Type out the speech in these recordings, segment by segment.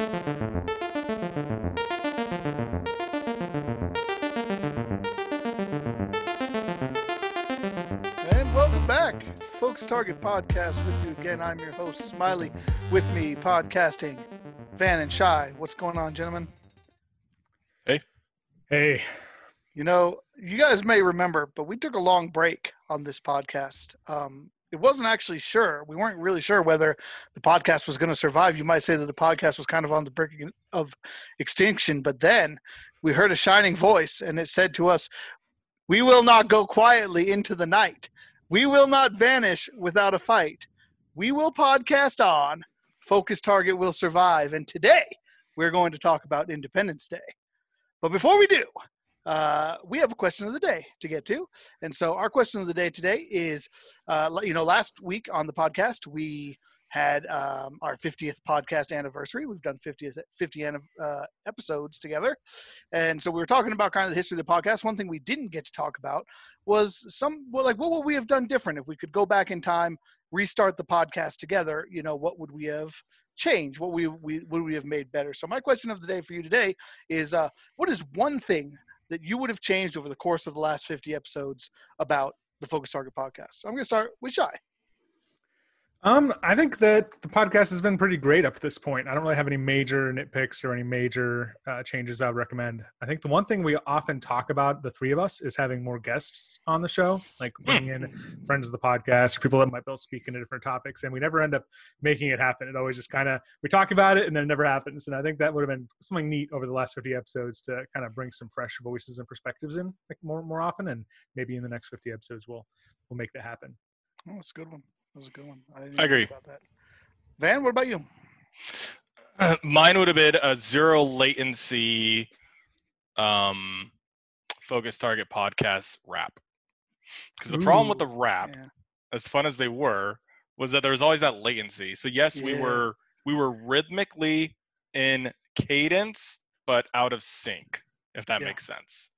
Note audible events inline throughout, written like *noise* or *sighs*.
And welcome back. It's the Focus Target podcast with you again. I'm your host, Smiley. With me, podcasting, Van and Shy. What's going on, gentlemen? Hey. Hey, You know, you guys may remember, but we took a long break on this podcast. Um, it wasn't actually sure. We weren't really sure whether the podcast was going to survive. You might say that the podcast was kind of on the brink of extinction, but then we heard a shining voice, and it said to us, "We will not go quietly into the night. We will not vanish without a fight. We will podcast on. Focus Target will survive." And today we're going to talk about Independence Day. But before we do, uh, we have a question of the day to get to. And so our question of the day today is, uh, you know, last week on the podcast, we had um, our 50th podcast anniversary. We've done 50th, 50 uh, episodes together. And so we were talking about kind of the history of the podcast. One thing we didn't get to talk about was some, well, like, what would we have done different if we could go back in time, restart the podcast together? You know, what would we have changed? What we, we would we have made better? So my question of the day for you today is, uh, what is one thing that you would have changed over the course of the last 50 episodes about the Focus Target podcast? So I'm going to start with Shy. Um, I think that the podcast has been pretty great up to this point. I don't really have any major nitpicks or any major uh, changes I would recommend. I think the one thing we often talk about, the three of us, is having more guests on the show, like bringing in friends of the podcast or people that might be able to speak into different topics. And we never end up making it happen. It always just kind of we talk about it and then it never happens. And I think that would have been something neat over the last 50 episodes to kind of bring some fresh voices and perspectives in like more more often. And maybe in the next 50 episodes we'll we'll make that happen. Oh, that's a good one. That was a good one. I, I agree. About that. Van, what about you? *clears throat* Mine would have been a zero latency um, focus target podcast wrap. Because the problem with the wrap, Yeah. as fun as they were, was that there was always that latency. So yes, we were we were rhythmically in cadence, but out of sync, if that Yeah. makes sense.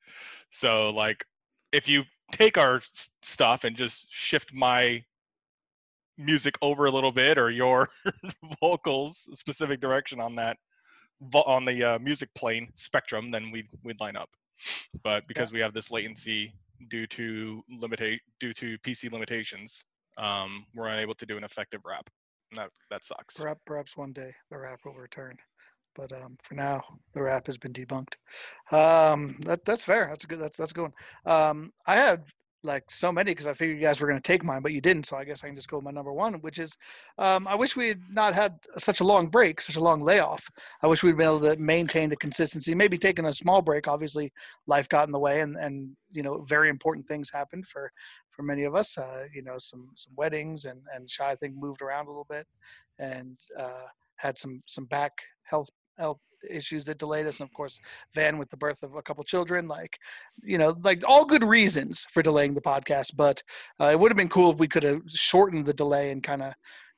So like if you take our stuff and just shift my music over a little bit or your *laughs* vocals specific direction on that on the uh, music plane spectrum then we'd we'd line up but because we have this latency due to limita- due to pc limitations um, we're unable to do an effective rap and that that sucks Perhaps, perhaps one day the rap will return. But um, for now, the rap has been debunked. Um, that, that's fair. That's good. That's that's a good one. Um, I had like so many because I figured you guys were going to take mine, but you didn't. So I guess I can just go with my number one, which is um, I wish we had not had such a long break, such a long layoff. I wish we'd been able to maintain the consistency. Maybe taking a small break. Obviously, life got in the way, and and you know very important things happened for for many of us. Uh, you know some some weddings and and shy I think moved around a little bit, and uh, had some some back health health issues that delayed us and of course van with the birth of a couple children like you know like all good reasons for delaying the podcast but uh, it would have been cool if we could have shortened the delay and kind of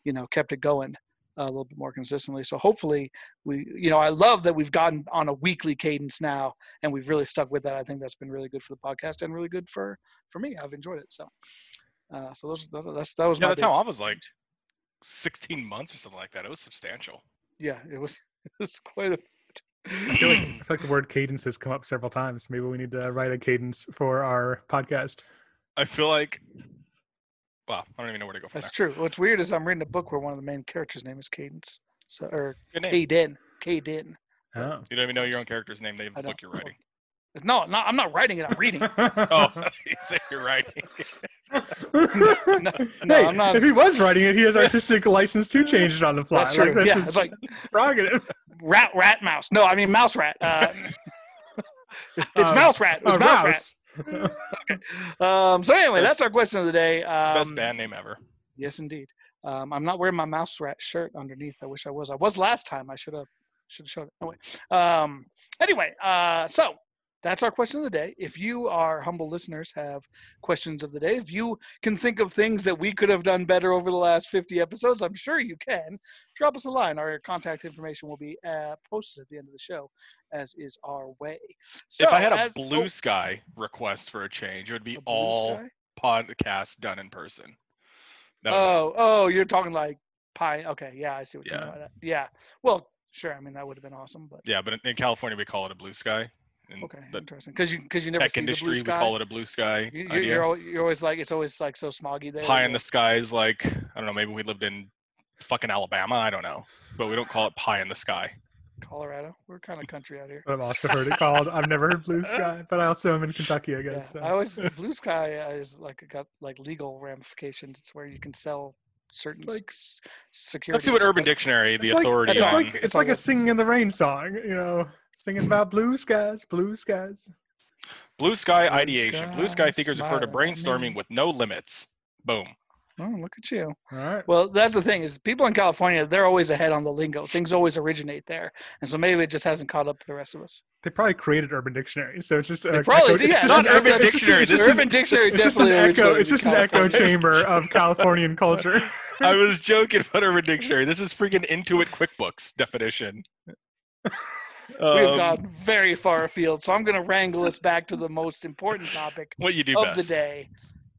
you know kept it going uh, a little bit more consistently. So hopefully we you know i love that we've gotten on a weekly cadence now and we've really stuck with that. I think that's been really good for the podcast and really good for for me. I've enjoyed it so uh, so those, those that's that was yeah my that big- time off was like 16 months or something like that. It was substantial. Yeah it was *laughs* it was quite a I feel, like, *clears throat* I feel like the word cadence has come up several times. Maybe we need to write a cadence for our podcast. i feel like wow i don't even know where to go from That's true. What's weird is I'm reading a book where one of the main characters' name is Cadence. So or there Good name. Caden. Caden. Oh. you don't even know your own character's name they I look don't. you're writing *laughs* No, not, I'm not writing it. I'm reading. *laughs* oh *laughs* you say you're writing no, hey, I'm not- if he was writing it, he has artistic license to change it on the fly. That's true. Like, yeah, it's like prerogative. rat, rat, mouse. No, I mean mouse rat. Uh, *laughs* it's it's Um, mouse rat. It was Uh, mouse Rouse. rat. *laughs* Um, so anyway, that's our question of the day. Um, best band name ever Yes, indeed. Um, I'm not wearing my mouse rat shirt underneath. I wish I was. I was last time. I should have should have showed it. Anyway, um, anyway, uh, so that's our question of the day. If you, our humble listeners, have questions of the day, if you can think of things that we could have done better over the last 50 episodes, I'm sure you can. Drop us a line. Our contact information will be uh, posted at the end of the show, as is our way. So, if I had a as- blue oh, sky request for a change, it would be all sky? podcasts done in person. That Oh, oh, you're talking like pie. Okay, yeah, I see what you mean by that. Yeah. Well, Sure. I mean, that would have been awesome, but Yeah, but in California we call it a blue sky. In okay, the interesting. Because you because you never tech see the industry blue we call it a blue sky. You- idea. you're, you're, you're always like it's always like so smoggy there. pie in the that- sky is like I don't know, maybe we lived in fucking Alabama, I don't know. But we don't call it pie in the sky. Colorado. We're kind of country out here. But I've also heard it called. I've never heard blue sky, but I also am in Kentucky, I Yeah, guess. so. I always blue sky uh, is like it got like legal ramifications. It's where you can sell certain like- s- security. Let's see what Urban Dictionary, the it's like, authority it's on- like it's it's like a singing in the rain song, you know, singing about blue skies, blue skies. blue sky Blue ideation. blue sky sky thinkers refer to smiling brainstorming me. with no limits. Boom. Oh, look at you. All right. Well, that's the thing is people in California, they're always ahead on the lingo. Things always originate there, and so maybe it just hasn't caught up to the rest of us. They probably created Urban Dictionary, so it's just a probably echo- did, it's yeah, just not an Urban echo- Dictionary, it's just an- Urban Dictionary It's just an echo. It's just an echo chamber of Californian culture. *laughs* I was joking about Urban Dictionary. This is freaking Intuit QuickBooks definition. *laughs* We've Um, gone very far afield, so I'm going to wrangle us back to the most important topic what you do of best. the day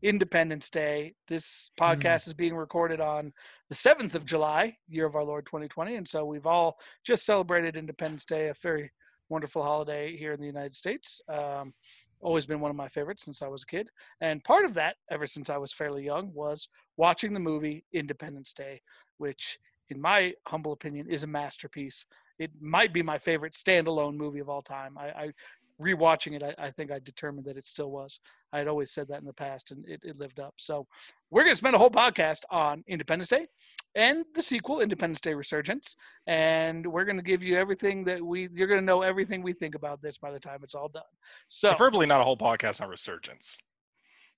independence day this Hmm. podcast is being recorded on the 7th of july year of our lord 2020 and so we've all just celebrated independence day a very wonderful holiday here in the united states um, always been one of my favorites since i was a kid and part of that ever since i was fairly young was watching the movie independence day which in my humble opinion is a masterpiece it might be my favorite standalone movie of all time i, I rewatching it I, I think i determined that it still was I had always said that in the past, and it, it lived up. So we're going to spend a whole podcast on Independence Day and the sequel, Independence Day Resurgence, and we're going to give you everything that we. You're going to know everything we think about this by the time it's all done. So, Preferably not a whole podcast on resurgence.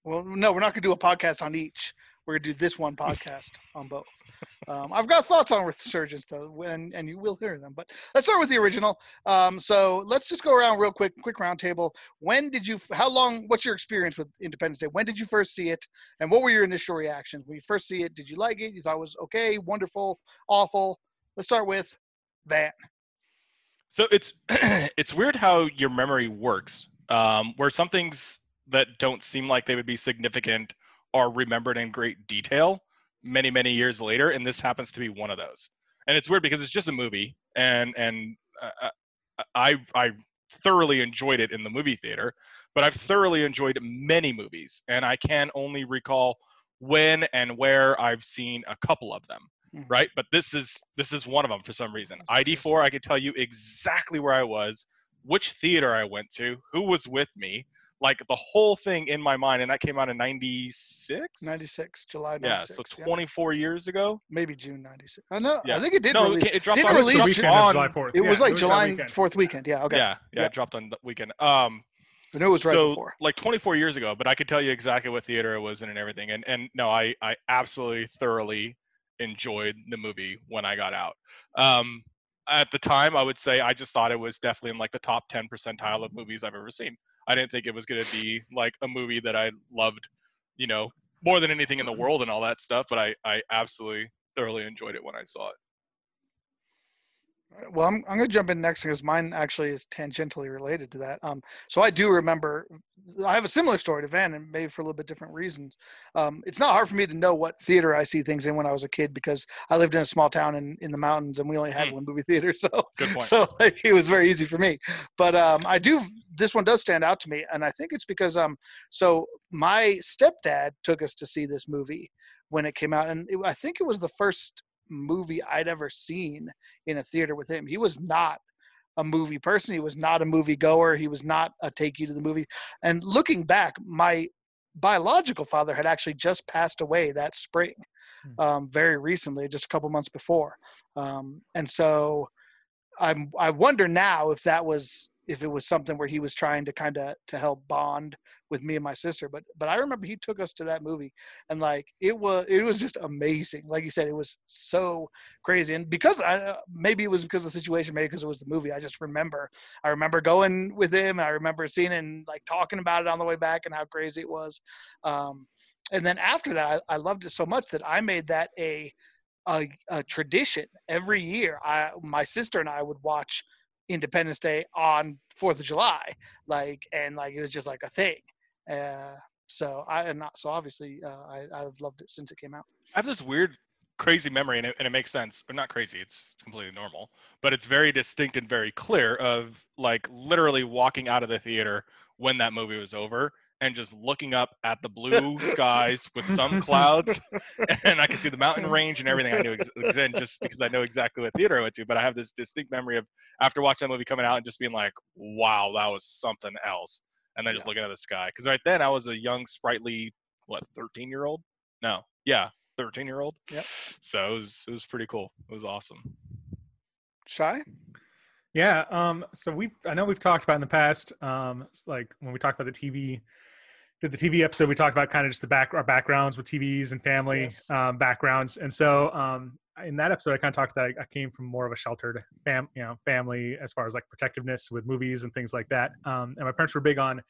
well, no, we're not going to do a podcast on each. We're to do this one *laughs* podcast on both. Um, I've got thoughts on Resurgence though, and and you will hear them. But let's start with the original. Um, so let's just go around real quick, quick roundtable. When did you? How long? What's your experience with Independence Day? When did you first see it, and what were your initial reactions when you first see it? Did you like it? You thought it was okay, wonderful, awful? Let's start with Van. So it's *clears throat* it's weird how your memory works. Um, where some things that don't seem like they would be significant are remembered in great detail many many years later, and this happens to be one of those. And it's weird because it's just a movie, and and uh, I I thoroughly enjoyed it in the movie theater, but I've thoroughly enjoyed many movies, and I can only recall when and where I've seen a couple of them Mhm. right but this is this is one of them for some reason That's id4 i could tell you exactly where i was which theater i went to who was with me like the whole thing in my mind and that came out in 96 96, July yeah so 24 years ago Maybe June 96. I know. Yeah. I think it did no release. it, it dropped didn't on It was the release weekend on, July 4th. It Yeah, was like that July weekend. fourth weekend. Yeah. Okay. yeah yeah Yep. it dropped on the weekend um I knew it was right so before. like 24 years ago but i could tell you exactly what theater it was in and everything and and no i i absolutely thoroughly enjoyed the movie when i got out um at the time i would say i just thought it was definitely in like the top 10 percentile of movies i've ever seen i didn't think it was going to be like a movie that i loved you know more than anything in the world and all that stuff but i i absolutely thoroughly enjoyed it when i saw it Well, I'm, I'm going to jump in next because mine actually is tangentially related to that. Um, so I do remember, I have a similar story to Van, and maybe for a little bit different reasons. Um, it's not hard for me to know what theater I see things in when I was a kid because I lived in a small town in, in the mountains and we only had Hmm. one movie theater. *laughs* So, so like, it was very easy for me. But um, I do, this one does stand out to me. And I think it's because, um, so my stepdad took us to see this movie when it came out. And it, I think it was the first movie I'd ever seen in a theater with him. He was not a movie person. He was not a movie goer. He was not a take you to the movie. And looking back, my biological father had actually just passed away that spring, Hmm. um, very recently, just a couple months before. Um, and so I'm I wonder now if that was if it was something where he was trying to kind of to help bond with me and my sister but but i remember he took us to that movie and like it was it was just amazing. Like you said it was so crazy and because i uh, maybe it was because of the situation maybe because it was the movie i just remember i remember going with him i remember seeing and like talking about it on the way back and how crazy it was um and then after that i, I loved it so much that i made that a a, a tradition every year. I my sister and i would watch independence day on fourth of july like and like it was just like a thing uh so i and not so obviously uh, i i've loved it since it came out I have this weird crazy memory, and it, and it makes sense. But not crazy; it's completely normal. But it's very distinct and very clear of like literally walking out of the theater when that movie was over and just looking up at the blue *laughs* skies with some clouds, *laughs* and I could see the mountain range and everything I knew ex- existed just because I know exactly what theater I went to. But I have this distinct memory of after watching that movie coming out and just being like, "Wow, that was something else," and then just looking at the sky because right then I was a young, sprightly, what, 13 year old? No, yeah, 13 year old. Yep. So it was it was pretty cool. It was awesome. Shy? Yeah. Um, so we've I know we've talked about in the past, um, like when we talked about the TV, did the TV episode, we talked about kind of just the back our backgrounds with TVs and family Yes. um, backgrounds. And so um, in that episode, I kind of talked that I, I came from more of a sheltered fam, you know, family as far as like protectiveness with movies and things like that. Um, and my parents were big on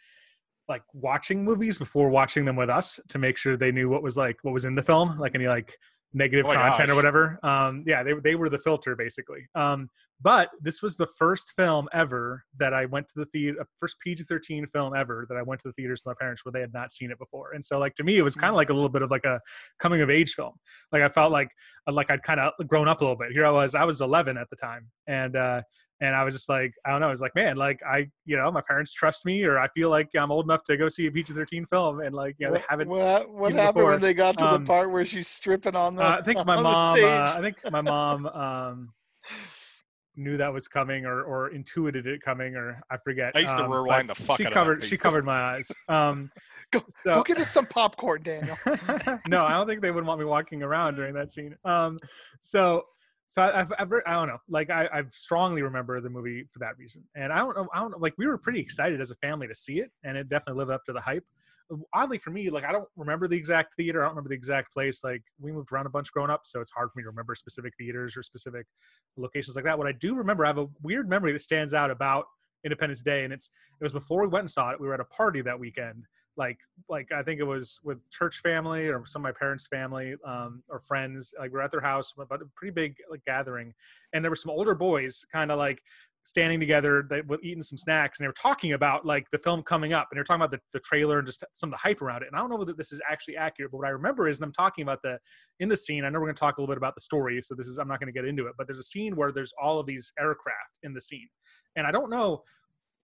like watching movies before watching them with us to make sure they knew what was like what was in the film, like any like negative Oh content or whatever. Um, yeah, they they were the filter basically. Um, but this was the first film ever that I went to the theater, first PG thirteen film ever that I went to the theaters with my parents where they had not seen it before. And so, like to me, it was kind of like a little bit of like a coming of age film. Like I felt like like I'd kind of grown up a little bit. Here I was, I was eleven at the time, and uh, and I was just like, I don't know, I was like, man, like I, you know, my parents trust me, or I feel like I'm old enough to go see a PG thirteen film, and like, you know, they haven't. what, what happened before. when they got to Um, the part where she's stripping on the? Uh, I think *laughs* my mom. stage? Uh, I think my mom um, knew that was coming, or or intuited it coming, or I forget. I used to um, rewind the fuck She out of that covered. She covered my eyes. Um, *laughs* Go- so- Go get us some popcorn, Daniel. *laughs* no, I don't think they would want me walking around during that scene. Um, so, so I- I've, I've, I don't know. Like I, I've strongly remember the movie for that reason. And I don't know. I don't know. Like we were pretty excited as a family to see it, and it definitely lived up to the hype. Oddly for me, like I don't remember the exact theater. I don't remember the exact place. Like we moved around a bunch growing up, so it's hard for me to remember specific theaters or specific locations like that. What I do remember, I have a weird memory that stands out about Independence Day, and it's it was before we went and saw it. We were at a party that weekend, like like I think it was with church family or some of my parents' family um, or friends. Like we are at their house, but a pretty big like gathering, and there were some older boys kind of like standing together, they were eating some snacks, and they were talking about like the film coming up, and they were talking about the, the trailer and just some of the hype around it. And I don't know whether this is actually accurate, but what I remember is them talking about the in the scene. I know we're going to talk a little bit about the story, so this is I'm not going to get into it, but there's a scene where there's all of these aircraft in the scene, and I don't know,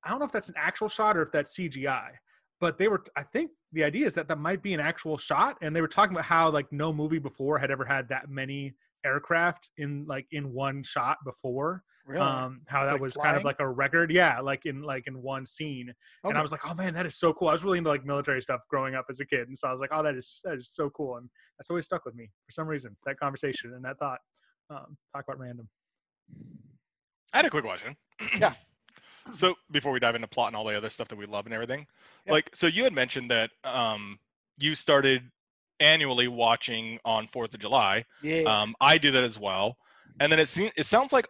I don't know if that's an actual shot or if that's CGI but they were i think the idea is that that might be an actual shot and they were talking about how like no movie before had ever had that many aircraft in like in one shot before Really? um how that Like was kind of like a record yeah like in like in one scene okay. and i was like oh man that is so cool i was really into like military stuff growing up as a kid and so i was like oh that is that is so cool and that's always stuck with me for some reason that conversation and that thought um talk about random I had a quick question. Yeah. So before we dive into plot and all the other stuff that we love and everything, Yeah. like so you had mentioned that um you started annually watching on Fourth of July. yeah. Um, I do that as well, and then it seems it sounds like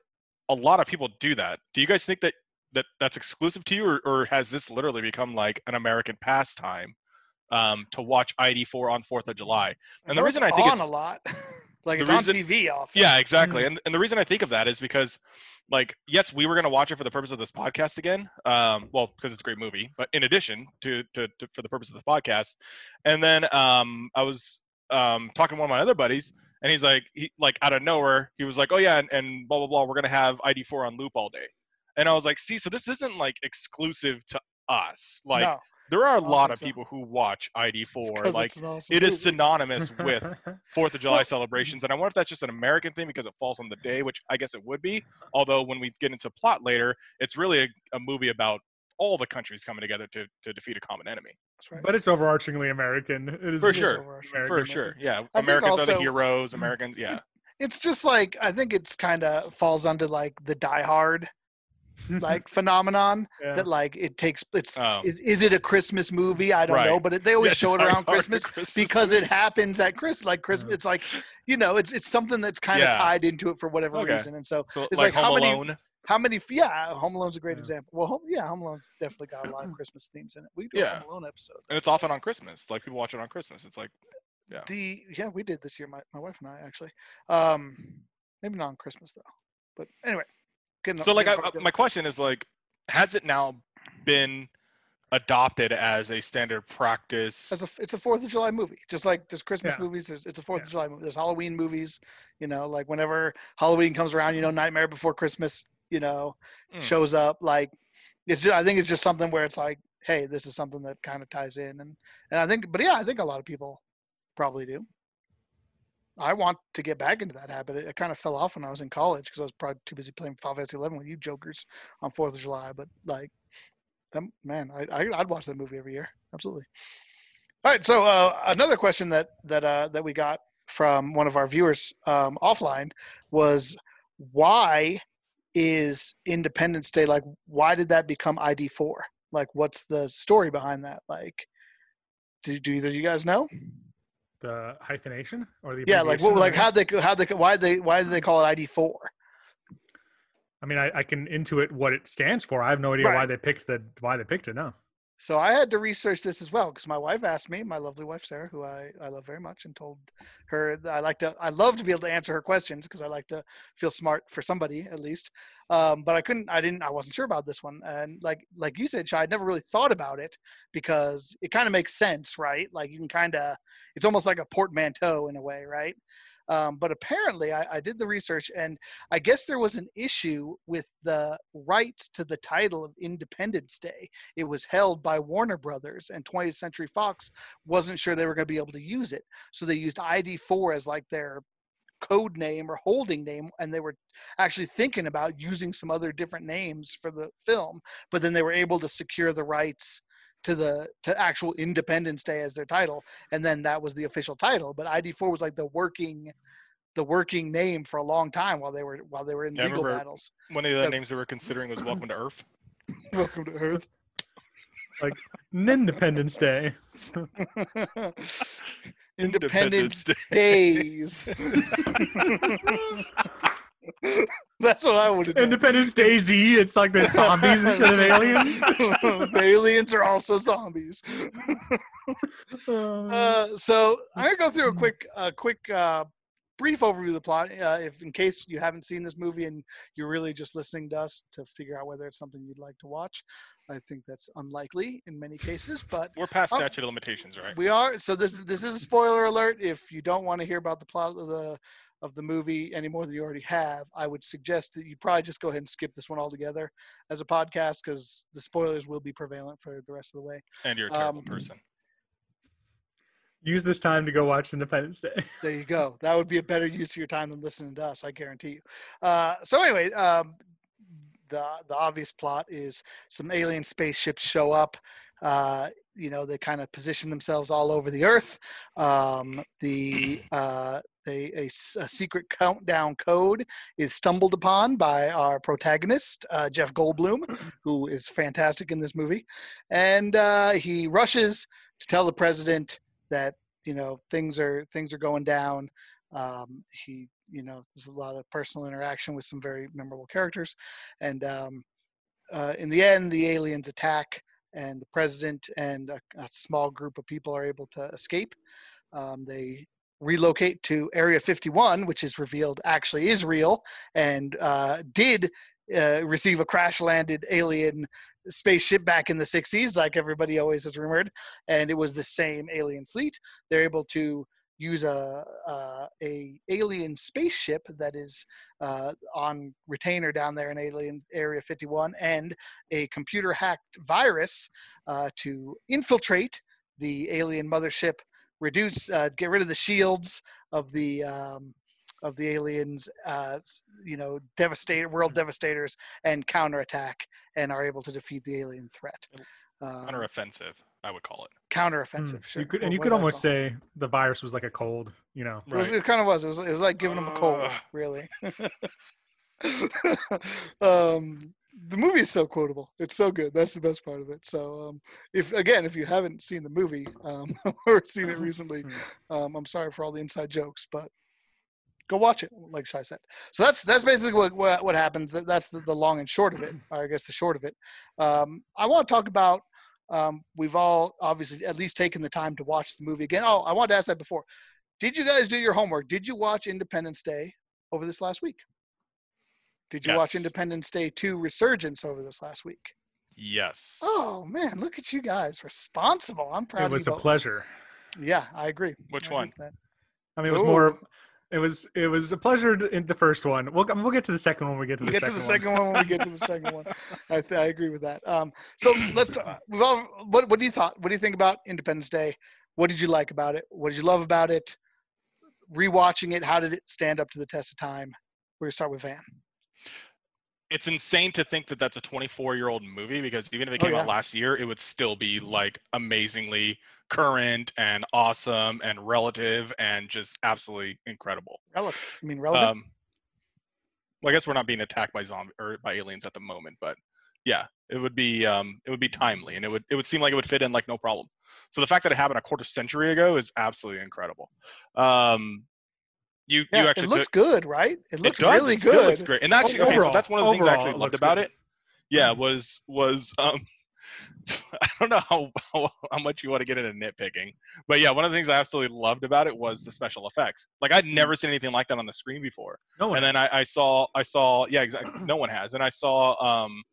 a lot of people do that. Do you guys think that that that's exclusive to you, or, or has this literally become like an American pastime um, to watch ID4 on Fourth of July? and the reason I think on it's- a lot, *laughs* like the it's reason- on TV often. Yeah, exactly. Mhm. And and the reason I think of that is because like yes, we were going to watch it for the purpose of this podcast again. Um well, because it's a great movie, but in addition to, to to for the purpose of the podcast. And then um I was um talking to one of my other buddies and he's like he like out of nowhere, he was like, "Oh yeah, and, and blah blah blah, we're going to have ID4 on loop all day." And I was like, "See, so this isn't like exclusive to us. Like no, there are a don't lot of so. people who watch it's ID4 'cause like it's an awesome it is movie. synonymous *laughs* with Fourth of July Well- celebrations, and I wonder if that's just an American thing because it falls on the day, which I guess it would be. Although when we get into plot later, it's really a, a movie about all the countries coming together to, to defeat a common enemy. That's right. but it's overarchingly american it is For sure. American For movie. sure, yeah. I think Americans are the also- heroes. *clears throat* Americans, yeah. It's just like I think it's kind of falls under like the Die Hard like *laughs* phenomenon Yeah. that like it takes it's Oh, is, is it a Christmas movie? I don't know, but it, they always Yeah, *laughs* show it around Christmas Christmas because it happens at Christmas. Like Christmas, Yeah. it's like you know, it's it's something that's kind of Yeah. tied into it for whatever Okay. reason. And so So, it's like, like Home how many- Alone. how many? Yeah, Home Alone's a great Yeah. example. Well, home, yeah, Home Alone's definitely got a lot of *clears throat* Christmas themes in it. We do Yeah. a Home Alone episode. and it's often on Christmas. Like people watch it on Christmas. It's like, Yeah. The yeah, we did this year. My my wife and I actually. Um, maybe not on Christmas though. But anyway, getting so like, I, I- my question is like, has it now been adopted as a standard practice. As a, it's a Fourth of July movie, just like there's Christmas Yeah. movies. There's, it's a Fourth Yeah. of July movie. There's Halloween movies. You know, like whenever Halloween comes around, you know, Nightmare Before Christmas, you know, Mm. shows up. Like it's. Just, I think it's just something where it's like, hey, this is something that kind of ties in, and and I think, but yeah, I think a lot of people probably do. I want to get back into that habit. It, it kind of fell off when I was in college because I was probably too busy playing Final Fantasy Eleven with you jokers on Fourth of July. But like, that, man, I, I I'd watch that movie every year. Absolutely. All right. So uh, another question that that uh, that we got from one of our viewers um, offline was why is Independence Day like? Why did that become ID four? Like, what's the story behind that? Like, do, do either of you guys know? The hyphenation or the Yeah, like what, like how they how they why they why did they call it ID four? I mean, I, I can intuit what it stands for. I have no idea why they picked the why they picked it. No. So I had to research this as well because my wife asked me, my lovely wife Sarah, who I, I love very much, and told her that I like to I love to be able to answer her questions because I like to feel smart for somebody at least. Um, but I couldn't, I didn't, I wasn't sure about this one, and like like you said, Shai, I'd never really thought about it because it kind of makes sense, right? Like you can kind of, it's almost like a portmanteau in a way, right? Um, but apparently, I, I did the research, and I guess there was an issue with the rights to the title of Independence Day it was held by Warner Brothers and 20th Century Fox wasn't sure they were going to be able to use it. So they used ID4 as like their code name or holding name and they were actually thinking about using some other different names for the film, but then they were able to secure the rights to the to actual Independence Day as their title and then that was the official title, but ID4 was like the working the working name for a long time while they were while they were in Yeah, legal battles. One of the Yeah. names they were considering was Welcome to Earth. *laughs* Welcome to Earth. Like Independence Day. *laughs* Independence Day. days. *laughs* That's what I would have. Independence Day Z. It's like there's zombies instead of aliens. the *laughs* aliens are also zombies. Uh, so I'm gonna go through a quick, uh, quick, uh, brief overview of the plot. Uh, if in case you haven't seen this movie and you're really just listening to us to figure out whether it's something you'd like to watch, I think that's unlikely in many cases. But We're past Oh. statute of limitations, right? we are so this this is a spoiler alert. If you don't want to hear about the plot of the of the movie any more than you already have, I would suggest that you probably just go ahead and skip this one altogether as a podcast because the spoilers will be prevalent for the rest of the way. And you're a terrible Um, person. Use this time to go watch Independence Day. *laughs* There you go. That would be a better use of your time than listening to us. I guarantee you. Uh, so anyway, um, the the obvious plot is some alien spaceships show up. Uh, you know, they kind of position themselves all over the Earth. Um, the uh, a, s- a secret countdown code is stumbled upon by our protagonist uh, Jeff Goldblum, *clears throat* who is fantastic in this movie, and uh, he rushes to tell the president that you know things are things are going down. Um, he you know there's a lot of personal interaction with some very memorable characters. And um, uh, in the end the aliens attack and the president and a, a small group of people are able to escape. Um, they relocate to area 51 which is revealed actually is real and uh, did uh, receive a crash landed alien spaceship back in the 60s like everybody always has rumored and it was the same alien fleet. They're able to use a a, a alien spaceship that is uh, on retainer down there in alien area 51 and a computer hacked virus uh, to infiltrate the alien mothership reduce uh, get rid of the shields of the um, of the aliens uh, you know devastate world devastators and counterattack and are able to defeat the alien threat um, Counteroffensive, I would call it. counteroffensive Mm. sure. You could, What- and you could almost say the virus was like a cold. You know. It, was, it kind of was. It was. It was like giving them a cold, really. *laughs* *laughs* um, the movie is so quotable. It's so good. That's the best part of it. So, um, if again, if you haven't seen the movie um, *laughs* or seen it recently, um, I'm sorry for all the inside jokes, but go watch it. Like Shai said. So that's that's basically what what, what happens. That's the, the long and short of it. Or I guess the short of it. Um, I want to talk about. Um, we've all obviously at least taken the time to watch the movie again. Oh, I wanted to ask that before. Did you guys do your homework? Did you watch Independence Day over this last week? Did you watch Independence Day 2 Resurgence over this last week? Yes. Oh man, look at you guys, responsible. I'm proud. Of you. It was a both. pleasure. Yeah, I agree. Which I one? that. I mean, it was Ooh. more. It was it was a pleasure in the first one. We'll we'll get to the second one when we get to We'll the get to second the one. second one when we get to the second one. *laughs* I, th- I agree with that. Um, so let's. Uh, we've all. What What do you thought? What do you think about Independence Day? What did you like about it? What did you love about it? Rewatching it, how did it stand up to the test of time? We're gonna start with Van. It's insane to think that that's a 24 year old movie because even if it Oh, came out last year, it would still be like amazingly current and awesome and relative and just absolutely incredible. Relative. I mean, relevant. Um, well, I guess we're not being attacked by zombie or by aliens at the moment, but yeah, it would be um, it would be timely and it would it would seem like it would fit in like no problem. So the fact that it happened a quarter century ago is absolutely incredible. Um, you yeah, you actually it looks took- good, right? It looks it does. really it still good. looks great. And actually, okay, so that's one of the things I overall, actually loved about good. it. Yeah, was was um, *laughs* I don't know how, how how much you want to get into nitpicking, but yeah, one of the things I absolutely loved about it was the special effects. Like I'd never seen anything like that on the screen before. No one. And then I, I saw I saw yeah exactly *clears throat* no one has, and I saw um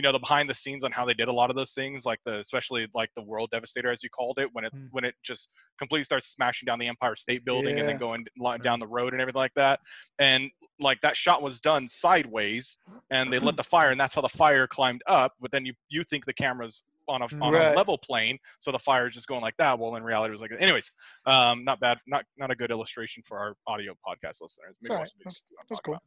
you know the behind the scenes on how they did a lot of those things, like the especially like the World Devastator as you called it, when it Mm. when it just completely starts smashing down the Empire State Building and then going down the road and everything like that, and like that shot was done sideways, and they lit the fire, and that's how the fire climbed up. But then you you think the camera's on a on Right. a level plane, so the fire is just going like that. Well, in reality, it was like anyways. Um, not bad, not not a good illustration for our audio podcast listeners. Maybe all right. That's, see what I'm that's cool. about.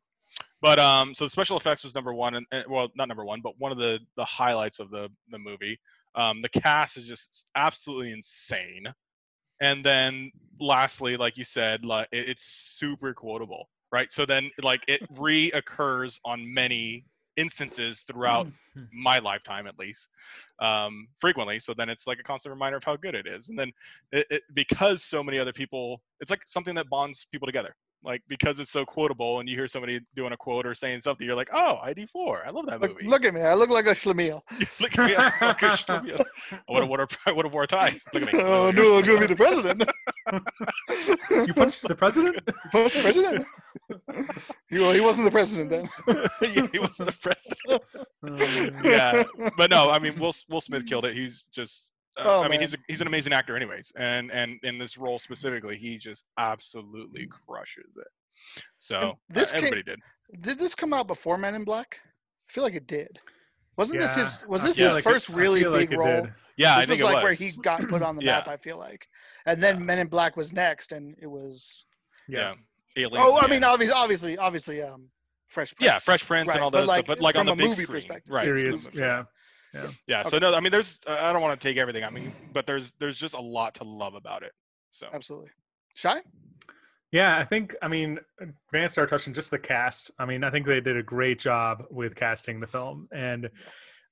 But um, so the special effects was number one, and, and well, not number one, but one of the the highlights of the the movie. Um, the cast is just absolutely insane, and then lastly, like you said, like it, it's super quotable, right? So then, like it *laughs* reoccurs on many instances throughout *laughs* my lifetime, at least, um, frequently. So then it's like a constant reminder of how good it is, and then it, it because so many other people, it's like something that bonds people together like because it's so quotable and you hear somebody doing a quote or saying something you're like oh id4 i love that Look, movie look at me. I look like a schlemiel. *laughs* look at me I fucking should *laughs* be a- I would have worn a I would have wore a tie look at me *laughs* Oh no, it's gonna be the president. you punched the president. Punched the president. he, well, he wasn't the president then. yeah, he wasn't the president Um, yeah but no i mean will will smith killed it he's just uh, Oh, I mean, man. he's a, he's an amazing actor, anyways, and and in this role specifically, he just absolutely crushes it. So And uh, this came- everybody did. Did this come out before Men in Black? I feel like it did. Wasn't this his? Was this his like first I really feel like big role? did. Yeah, this I think was it like was. where he got put on the *clears throat* Yeah. map. I feel like, and then Yeah. Men in Black was next, and it was. Yeah. yeah. Aliens, Oh, I mean, obviously, obviously, obviously, um, Fresh Prince. yeah, Fresh Prince Right, and all but those, like, stuff, but like on from the a big movie screen. perspective. right? Serious. Exclusive. Yeah. Yeah. So no, I mean, there's uh, I don't want to take everything. I mean, but there's there's just a lot to love about it. So Absolutely. Shy. Yeah, I think I mean Vance started touching just the cast. I mean, I think they did a great job with casting the film, and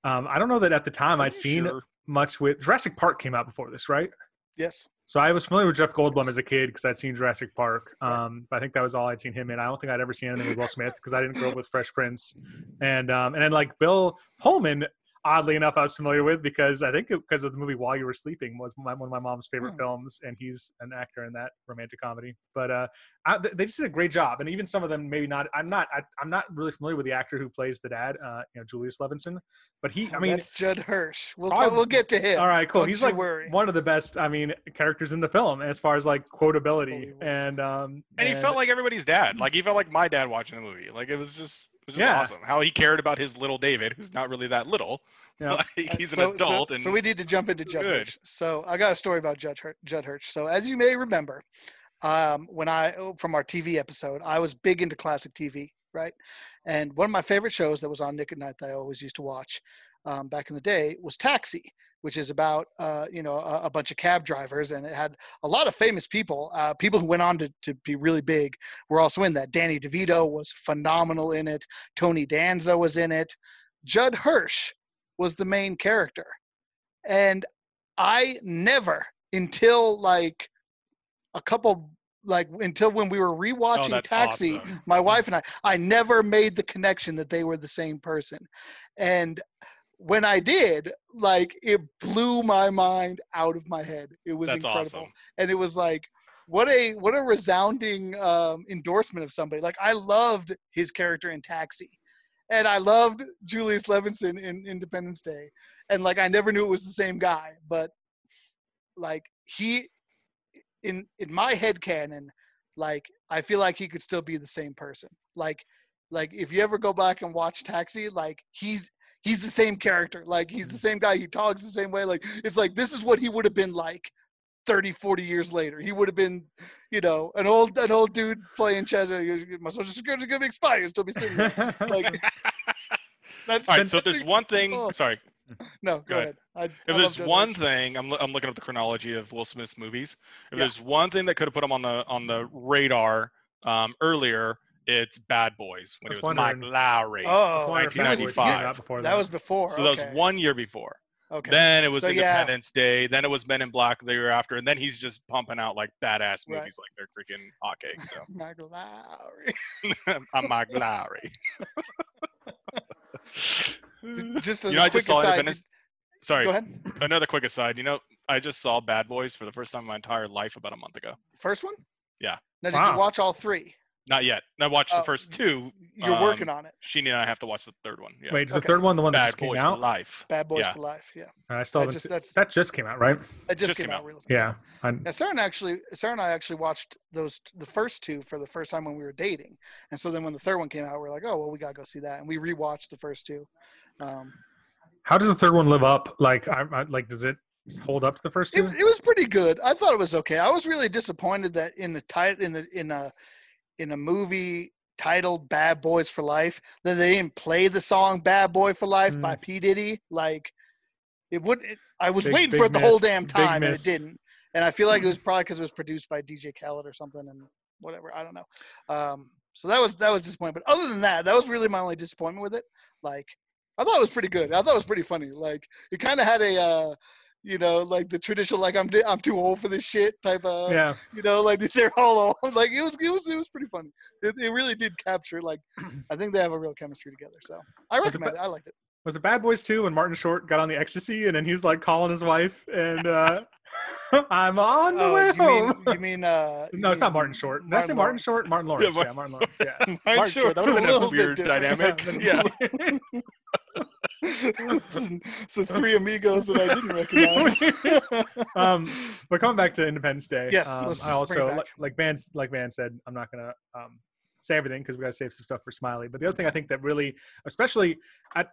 um, I don't know that at the time I'd seen Sure. much with Jurassic Park came out before this, right? Yes. So I was familiar with Jeff Goldblum as a kid because I'd seen Jurassic Park. Um, but I think that was all I'd seen him in. I don't think I'd ever seen anything with Will Smith because I didn't grow up with Fresh Prince. And um, and then like Bill Pullman, oddly enough, I was familiar with because I think because of the movie While You Were Sleeping was my, one of my mom's favorite Hmm. films, and he's an actor in that romantic comedy. But uh, I, they just did a great job, and even some of them maybe not. I'm not. I, I'm not really familiar with the actor who plays the dad, uh, you know, Julius Levinson. But he, I mean, that's Judd Hirsch. We'll Probably- talk, we'll get to him. all right, cool. Don't He's like worry. one of the best. I mean, characters in the film as far as like quotability Unbelievable. and um. and he felt like everybody's dad. Like he felt like my dad watching the movie. Like it was just it was just Yeah. awesome how he cared about his little David, who's not really that little. Yeah. *laughs* Like, he's so, an adult, so, and so we need to jump into Judd good. Hirsch. So I got a story about Judd, Hir- Judd Hirsch. So as you may remember, um, when I oh, from our TV episode, I was big into classic TV, right? And one of my favorite shows that was on Nick at Night that I always used to watch um, back in the day was Taxi, which is about uh, you know a, a bunch of cab drivers, and it had a lot of famous people, uh, people who went on to, to be really big, were also in that. Danny DeVito was phenomenal in it. Tony Danza was in it. Judd Hirsch was the main character. And I never, until like a couple, like until when we were oh, rewatching that's Taxi, awesome. my wife and I, I never made the connection that they were the same person. And when I did, like it blew my mind out of my head. It was That's incredible. awesome. And it was like, what a what a resounding um, endorsement of somebody. Like I loved his character in Taxi. and I loved Julius Levinson in Independence Day, and like I never knew it was the same guy, but like he in in my head canon, like I feel like he could still be the same person. Like like if you ever go back and watch Taxi, like he's he's the same character. Like he's the same guy. He talks the same way. Like it's like this is what he would have been like 30, 40 years later. He would have been, you know, an old an old dude playing chess. My social security is gonna be expired. Still be sitting there. Like *laughs* *laughs* that's All right, so if there's one thing, oh. sorry, no. Go, Go ahead. ahead. I, if I there's one thing, I'm, I'm looking up the chronology of Will Smith's movies. If Yeah. there's one thing that could have put him on the on the radar um, earlier, it's Bad Boys when I he was was Mike Lowrey. Oh, wonder if Bad 1995. before that was before. so that was one year before. Okay. Then it was So, yeah. Independence Day. Then it was Men in Black the year after, and then he's just pumping out like badass Right. movies like they're freaking hotcakes. So *laughs* Mike Lowrey. *laughs* I'm Mike Lowrey. *laughs* Just as you know, a I quick just saw aside. Independence. did- Sorry, Go ahead. another quick aside. You know, I just saw Bad Boys for the first time in my entire life about a month ago. First one. Yeah. Now, did Wow. you watch all three? Not yet. I watched Oh, the first two. You're Um, working on it. Sheeny and I have to watch the third one. Yeah. Wait, is the Okay. third one the one that Bad just came Boys for out? Life. Bad Boys yeah. for Life. Yeah. I still That haven't just- seen- that's- that just came out, right? It just, Just came came out. out. Really. Yeah. I, Now, Sarah and I actually, Sarah and I actually watched those the first two for the first time when we were dating, and so then when the third one came out, we are like, oh well, we gotta go see that, and we rewatched the first two. Um, how does the third one live up? Like, I, I like, does it hold up to the first it, two? it was pretty good. I thought it was okay. I was really disappointed that in the title in the in a in a movie titled "Bad Boys for Life" that they didn't play the song "Bad Boy for Life" by P Diddy. Like it would. It, I was Big- waiting big for it the whole damn time, and it didn't. And I feel like it was probably because it was produced by DJ Khaled or something, and whatever. I don't know. Um, so that was that was disappointing. But other than that, that was really my only disappointment with it. Like I thought it was pretty good. I thought it was pretty funny. Like it kind of had a. Uh, you know, like the traditional, like I'm I'm too old for this shit type of, yeah. you know, like *laughs* they're all old. *laughs* Like it was, it was, it was pretty funny. It, it really did capture. Like *clears throat* I think they have a real chemistry together. So I recommend it. I liked it. Was it Bad Boys 2 when Martin Short got on the ecstasy and then he was like calling his wife and uh *laughs* I'm on the Oh, way you home. mean you mean uh? you no, it's not Martin Short. Did I say Martin Short? Martin Lawrence. Mar- yeah, Martin Lawrence. Yeah. *laughs* Martin Martin Short. Short, that It's a would've been a little weird different. dynamic. *laughs* Yeah. so, so three amigos that I didn't recognize. um, but coming back to Independence Day, Yes, um, I also like, like Van like Van said, I'm not gonna um, say everything because we gotta save some stuff for Smiley. But the other thing I think that really, especially, I,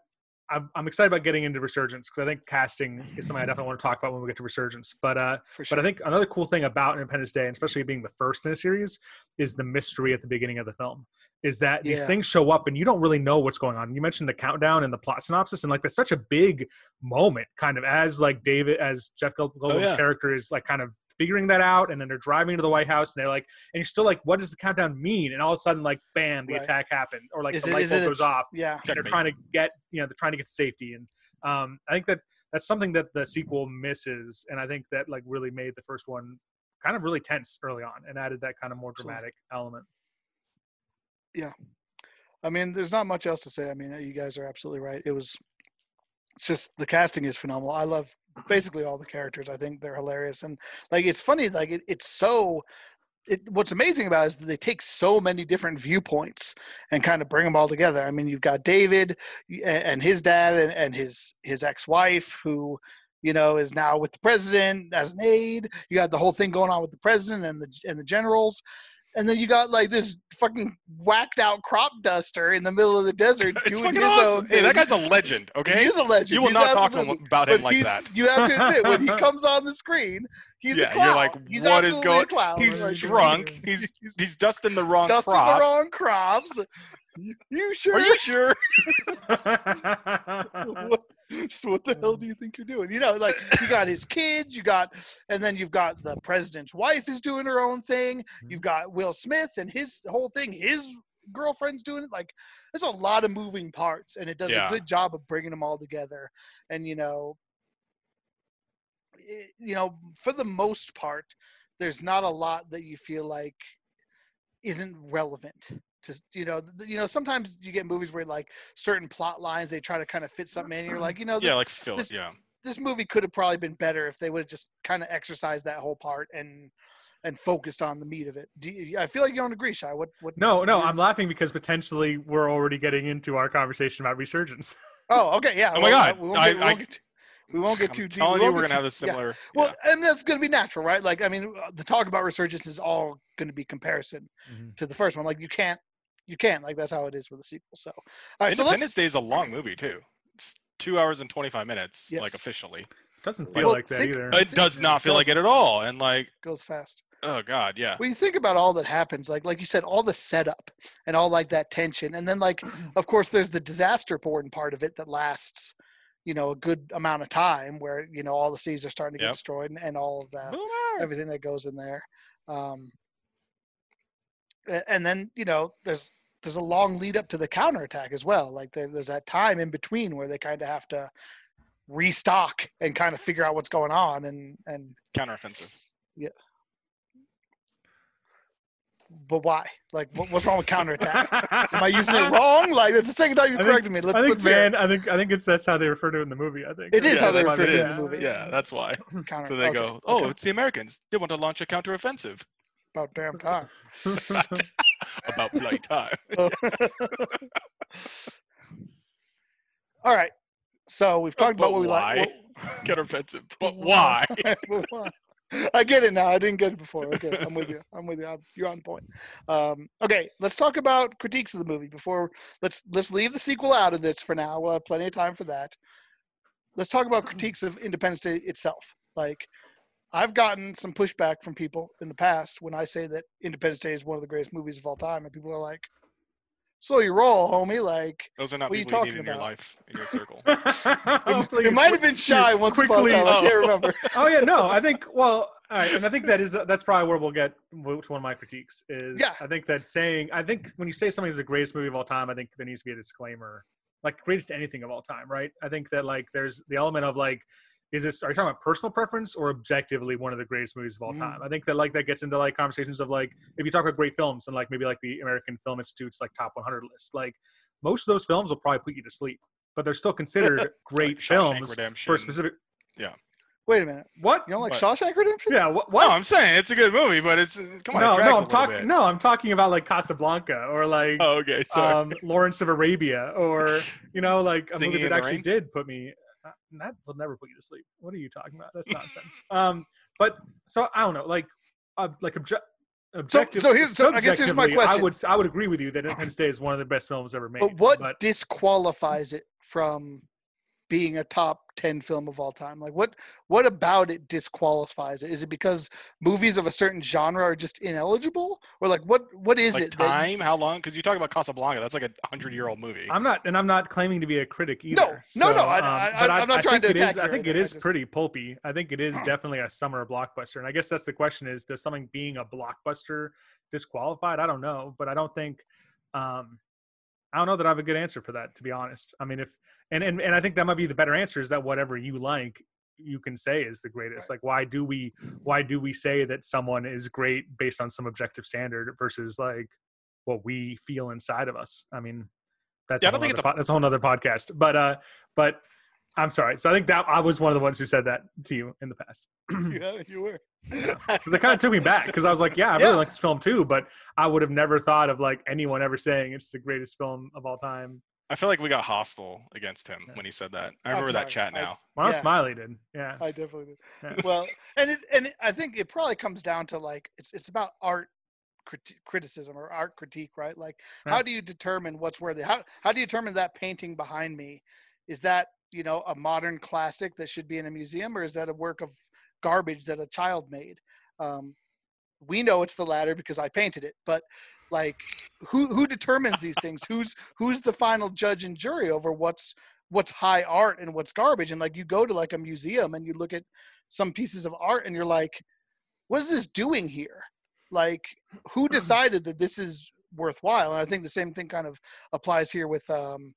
I'm, I'm excited about getting into Resurgence because I think casting is something I definitely want to talk about when we get to Resurgence. But uh, sure. but I think another cool thing about Independence Day, and especially being the first in a series, is the mystery at the beginning of the film. Is that these things show up and you don't really know what's going on. You mentioned the countdown and the plot synopsis, and like that's such a big moment, kind of as like David, as Jeff Gold- Goldblum's yeah. character is like kind of figuring that out, and then they're driving to the White House, and they're like, and you're still like, what does the countdown mean? And all of a sudden, like, bam, the Right. attack happened, or like is the it, light bulb it a- goes off Yeah. and they're trying to get you know they're trying to get safety and um i think that that's something that the sequel misses and i think that like really made the first one kind of really tense early on and added that kind of more Absolutely. dramatic element Yeah. I mean, there's not much else to say. I mean, you guys are absolutely right. It was it's just the casting is phenomenal. I love basically all the characters. I think they're hilarious and like it's funny. Like it, it's so. It, what's amazing about it is that they take so many different viewpoints and kind of bring them all together. I mean, you've got David and his dad and, and his his ex-wife who you know is now with the president as an aide. You got the whole thing going on with the president and the and the generals. And then you got like this fucking whacked out crop duster in the middle of the desert *laughs* It's doing his awesome. own Hey, that guy's a legend. Okay. he's a legend. You will He's not talk to him absolutely- about him like he's- that. You have to admit, when he *laughs* comes on the screen, he's Yeah, a you're clown. like, he's what is going- a clown. He's Like, drunk. He's *laughs* he's he's dusting the wrong dusting crop. the wrong crops. You- sure? Are you sure? what, so what the hell do you think you're doing? You know, like you got his kids, you got, and then you've got the president's wife is doing her own thing. Mm-hmm. You've got Will Smith and his whole thing. His girlfriend's doing it. Like, there's a lot of moving parts, and it does Yeah. a good job of bringing them all together. And you know, it, you know, for the most part, there's not a lot that you feel like isn't relevant to you know th- you know sometimes you get movies where like certain plot lines they try to kind of fit something in and you're like you know this, yeah, like Phil. this- Yeah. this movie could have probably been better if they would have just kind of exercised that whole part and and focused on the meat of it. Do you, I feel like you don't agree, Shy. What? What? No, no, I'm laughing because potentially we're already getting into our conversation about resurgence. *laughs* Oh, okay, yeah. Oh my God, We won't I- get, we won't get, too- we won't get I'm too deep. telling we you, won't we're gonna have too- a yeah. similar. Well, yeah. and that's going to be natural, right? Like, I mean, the talk about resurgence is all going to be comparison Mhm. to the first one. Like, you can't, you can't. Like, that's how it is with a sequel. So, all right. Independence let's. Day is a long movie too. It's two hours and twenty five minutes, like Yes. officially. Doesn't Well, feel like that think- either. It does think not it feel like it at all. And like, Goes fast. oh god, yeah. When you think about all that happens, like like you said, all the setup and all like that tension, and then like, *clears throat* of course, there's the disaster porn part of it that lasts, you know, a good amount of time, where you know all the seas are starting to get Yep. destroyed and, and all of that. Boomer! everything that goes in there. Um, a- and then you know there's there's a long lead up to the counterattack as well. Like there, there's that time in between where they kind of have to restock and kind of figure out what's going on and and Counteroffensive. Yeah. But why? Like what, what's wrong with counterattack? Am I using it *laughs* wrong? Like it's the second time you corrected me. Let's, I think, man, I think I think it's that's how they refer to it in the movie. I think It is Yeah, how they refer to it it in the movie. Yeah, that's why. Counter, So they okay, go, oh, okay. it's the Americans. They want to launch a counteroffensive. About damn *laughs* time. About bloody time. *laughs* All right. So we've talked about But what we why? like. Counteroffensive. But *laughs* why? But why? I get it now. I didn't get it before. Okay, I'm with you. I'm with you. I'm, you're on point. Um, okay, let's talk about critiques of the movie before. Let's let's leave the sequel out of this for now. We'll have plenty of time for that. Let's talk about critiques of Independence Day itself. Like, I've gotten some pushback from people in the past when I say that Independence Day is one of the greatest movies of all time, and people are like, "So you roll, homie." Like, Those are not What are you people you, need talking in your life, in your circle. *laughs* Oh, it might have been shy once upon a quickly- time. I can't Oh. *laughs* remember. oh yeah, no, I think well, all right, and I think that is that's probably where we'll get which one of my critiques is. Yeah. I think that saying I think when you say something is the greatest movie of all time, I think there needs to be a disclaimer, like greatest anything of all time, right? I think that like there's the element of like. Is this are you talking about personal preference or objectively one of the greatest movies of all Mm. time? I think that like that gets into like conversations of like if you talk about great films and like maybe like the American Film Institute's like top 100 list, like most of those films will probably put you to sleep, but they're still considered *laughs* great Shawshank films Redemption. for a specific. Yeah. Wait a minute. What? You don't like What? Shawshank Redemption? Yeah. What? No. I'm saying it's a good movie, but it's come on. no, no, I'm talking. No, I'm talking about like Casablanca or like Oh, okay. Sorry. um, Lawrence of Arabia or *laughs* you know like a Singing movie that actually Rain? did put me. Uh, that will never put you to sleep. What are you talking about? That's nonsense. *laughs* um, but so I don't know. Like, uh, like obje- objective. so here's- so I guess here's my question. I would I would agree with you that Independence Day is one of the best films ever made. But what But disqualifies it from being a top 10 film of all time? Like what what about it disqualifies it? Is it because movies of a certain genre are just ineligible or like what what is like it that time? How long? Because you talk about Casablanca, that's like a hundred year old movie. I'm not, and I'm not claiming to be a critic either. No, no, no, So, I- um, I- but I'm not trying to attack you I think or it anything, I is just- pretty pulpy. I think it is *clears throat* definitely a summer blockbuster, and I guess that's the question: is does something being a blockbuster disqualified? I don't know, but I don't think. Um, I don't know that I have a good answer for that, to be honest. I mean, if and and, and I think that might be the better answer is that whatever you like, you can say is the greatest. Like, why do we why do we say that someone is great based on some objective standard versus like what we feel inside of us? I mean, that's Yeah, a I don't think other po- that's a whole other podcast. But uh, but I'm sorry. So I think that I was one of the ones who said that to you in the past. *clears throat* yeah, you were. *laughs* Because it kind of took me back because I was like, yeah, I really Yeah. like this film too, but I would have never thought of like anyone ever saying it's the greatest film of all time. I feel like we got hostile against him Yeah. when he said that. I remember that chat I- now. Well, Yeah. Smiley did. Yeah. I definitely did. Yeah. Well, and it, and it, I think it probably comes down to like it's it's about art criti- criticism or art critique, right? Like Yeah. how do you determine what's worthy? How how do you determine that painting behind me is that, you know, a modern classic that should be in a museum or is that a work of garbage that a child made? Um we know it's the latter because I painted it, but like who who determines these things? Who's who's the final judge and jury over what's what's high art and what's garbage? And like you go to like a museum and you look at some pieces of art and you're like, what is this doing here? Like who decided that this is worthwhile? And I think the same thing kind of applies here with um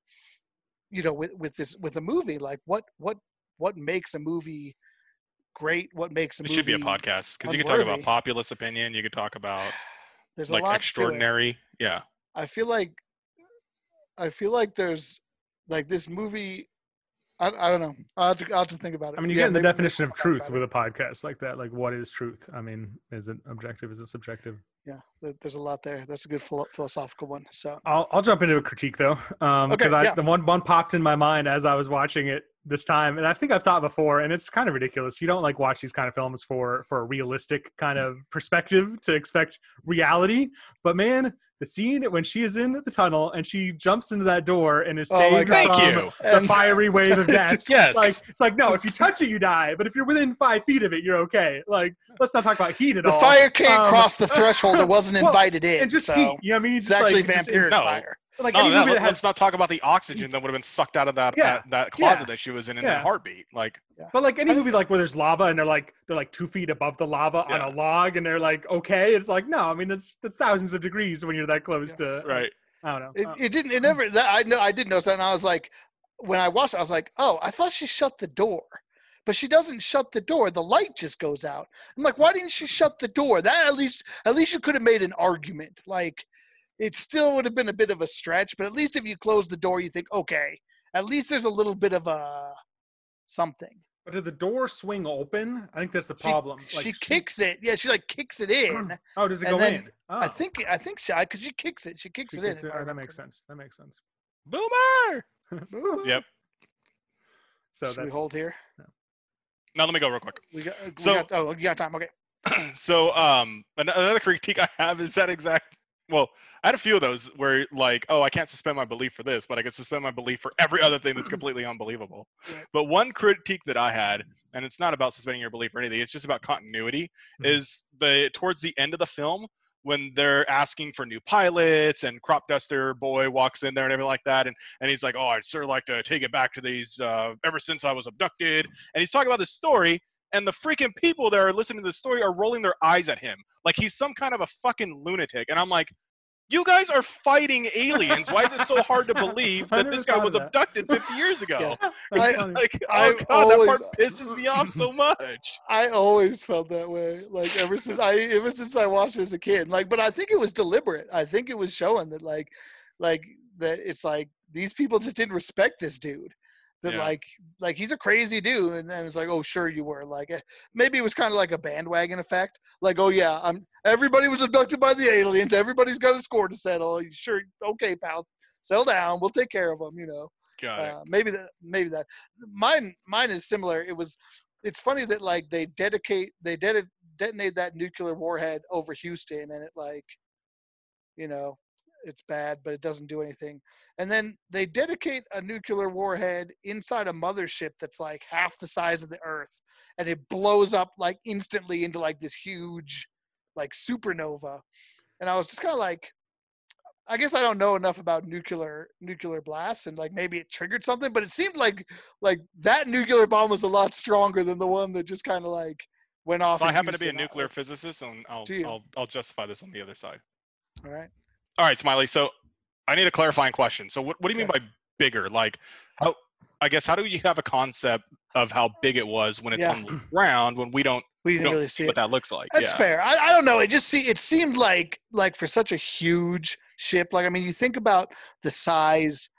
you know with with this with a movie. Like what what what makes a movie great? What makes a movie? It movie should be a podcast because you could talk about populist opinion. You could talk about *sighs* There's a like lot extraordinary. Yeah. I feel like I feel like there's like this movie I, I don't know. I'll have, to, I'll have to think about it. I mean, you Yeah, get the maybe- maybe definition of truth with a podcast like that. Like, what is truth? I mean, is it objective? Is it subjective? Yeah, there's a lot there. That's a good philosophical one. So I'll, I'll jump into a critique though, um, Okay, because yeah. the one one popped in my mind as I was watching it this time, and I think I've thought before, and it's kind of ridiculous. You don't like watch these kind of films for for a realistic kind of perspective to expect reality, but man, the scene when she is in the tunnel and she jumps into that door and is Oh saved. From the fiery wave of *laughs* death. Yes. It's like it's like no, if you touch it, you die, but if you're within five feet of it, you're okay. Like let's not talk about heat at all. the fire can't Um, cross the threshold. It *laughs* wasn't well, invited in. and just so heat. You know what I mean? it's Just actually like, vampire No. fire. Like No, any no, movie let's has not talk about the oxygen that would have been sucked out of that Yeah. that, that closet Yeah. that she was in in Yeah. that heartbeat. Like, But like any movie, like where there's lava and they're like they're like two feet above the lava Yeah. on a log, and they're like okay, it's like no, I mean it's it's thousands of degrees when you're that close Yes. to. right? I don't know. It, Uh, it didn't. It never. That I know. I did notice that, and I was like, when I watched, it, I was like, oh, I thought she shut the door, but she doesn't shut the door. The light just goes out. I'm like, why didn't she shut the door? That at least, at least you could have made an argument. Like, it still would have been a bit of a stretch, but at least if you close the door, you think, okay, at least there's a little bit of a something. but did the door swing open? I think that's the She- problem. Like, she kicks it. Yeah, she like kicks it in. *clears throat* Oh, does it go in? Oh, I think. I think she because she kicks it. She kicks she it in. kicks if it- oh, that makes sense. That makes sense. Boomer. *laughs* correctly. Yep. So Should we that's hold here? Now let me go real quick. We got. We So- got oh, you got time. Okay. *clears throat* so um another critique i have is that exact well i had a few of those where like oh i can't suspend my belief for this but i can suspend my belief for every other thing that's *laughs* completely unbelievable Right. but one critique that i had and it's not about suspending your belief or anything it's just about continuity Mhm. is the towards the end of the film when they're asking for new pilots and crop duster boy walks in there and everything like that and, and he's like oh i'd sure like to take it back to these uh, ever since i was abducted and he's talking about this story and the freaking people that are listening to the story are rolling their eyes at him like he's some kind of a fucking lunatic and i'm like you guys are fighting aliens why is it so hard to *laughs* believe that this guy was abducted 50 years ago *laughs* Yeah. *laughs* I- like oh, I oh god always- that part pisses me off so much I always felt that way. Like ever since I ever since I watched it as a kid. Like, but I think it was deliberate. I think it was showing that like like that it's like these people just didn't respect this dude. That Yeah. like like he's a crazy dude, and then it's like, oh sure you were. Like eh, maybe it was kind of like a bandwagon effect. Like, oh yeah, I'm everybody was abducted by the aliens. Everybody's got a score to settle. Sure, okay, pal, settle down. We'll take care of them. You know got it uh, maybe that maybe that mine mine is similar it was it's funny that like they dedicate they ded- detonate that nuclear warhead over houston and it like you know it's bad but it doesn't do anything and then they dedicate a nuclear warhead inside a mothership that's like half the size of the earth and it blows up like instantly into like this huge like supernova and i was just kind of like I guess I don't know enough about nuclear nuclear blasts and like maybe it triggered something, but it seemed like like that nuclear bomb was a lot stronger than the one that just kind of like went off. so i happen to be a nuclear physicist and i'll I'll, I'll justify this on the other side All right. All right, Smiley. So I need a clarifying question. So what, what do you mean by bigger? Like how I guess how do you have a concept of how big it was when it's Yeah. on the *clears throat* ground when we don't, We we didn't don't really see see what it. that looks like? That's yeah. fair. I, I don't know. It just see it seemed like like for such a huge ship. Like I mean, you think about the size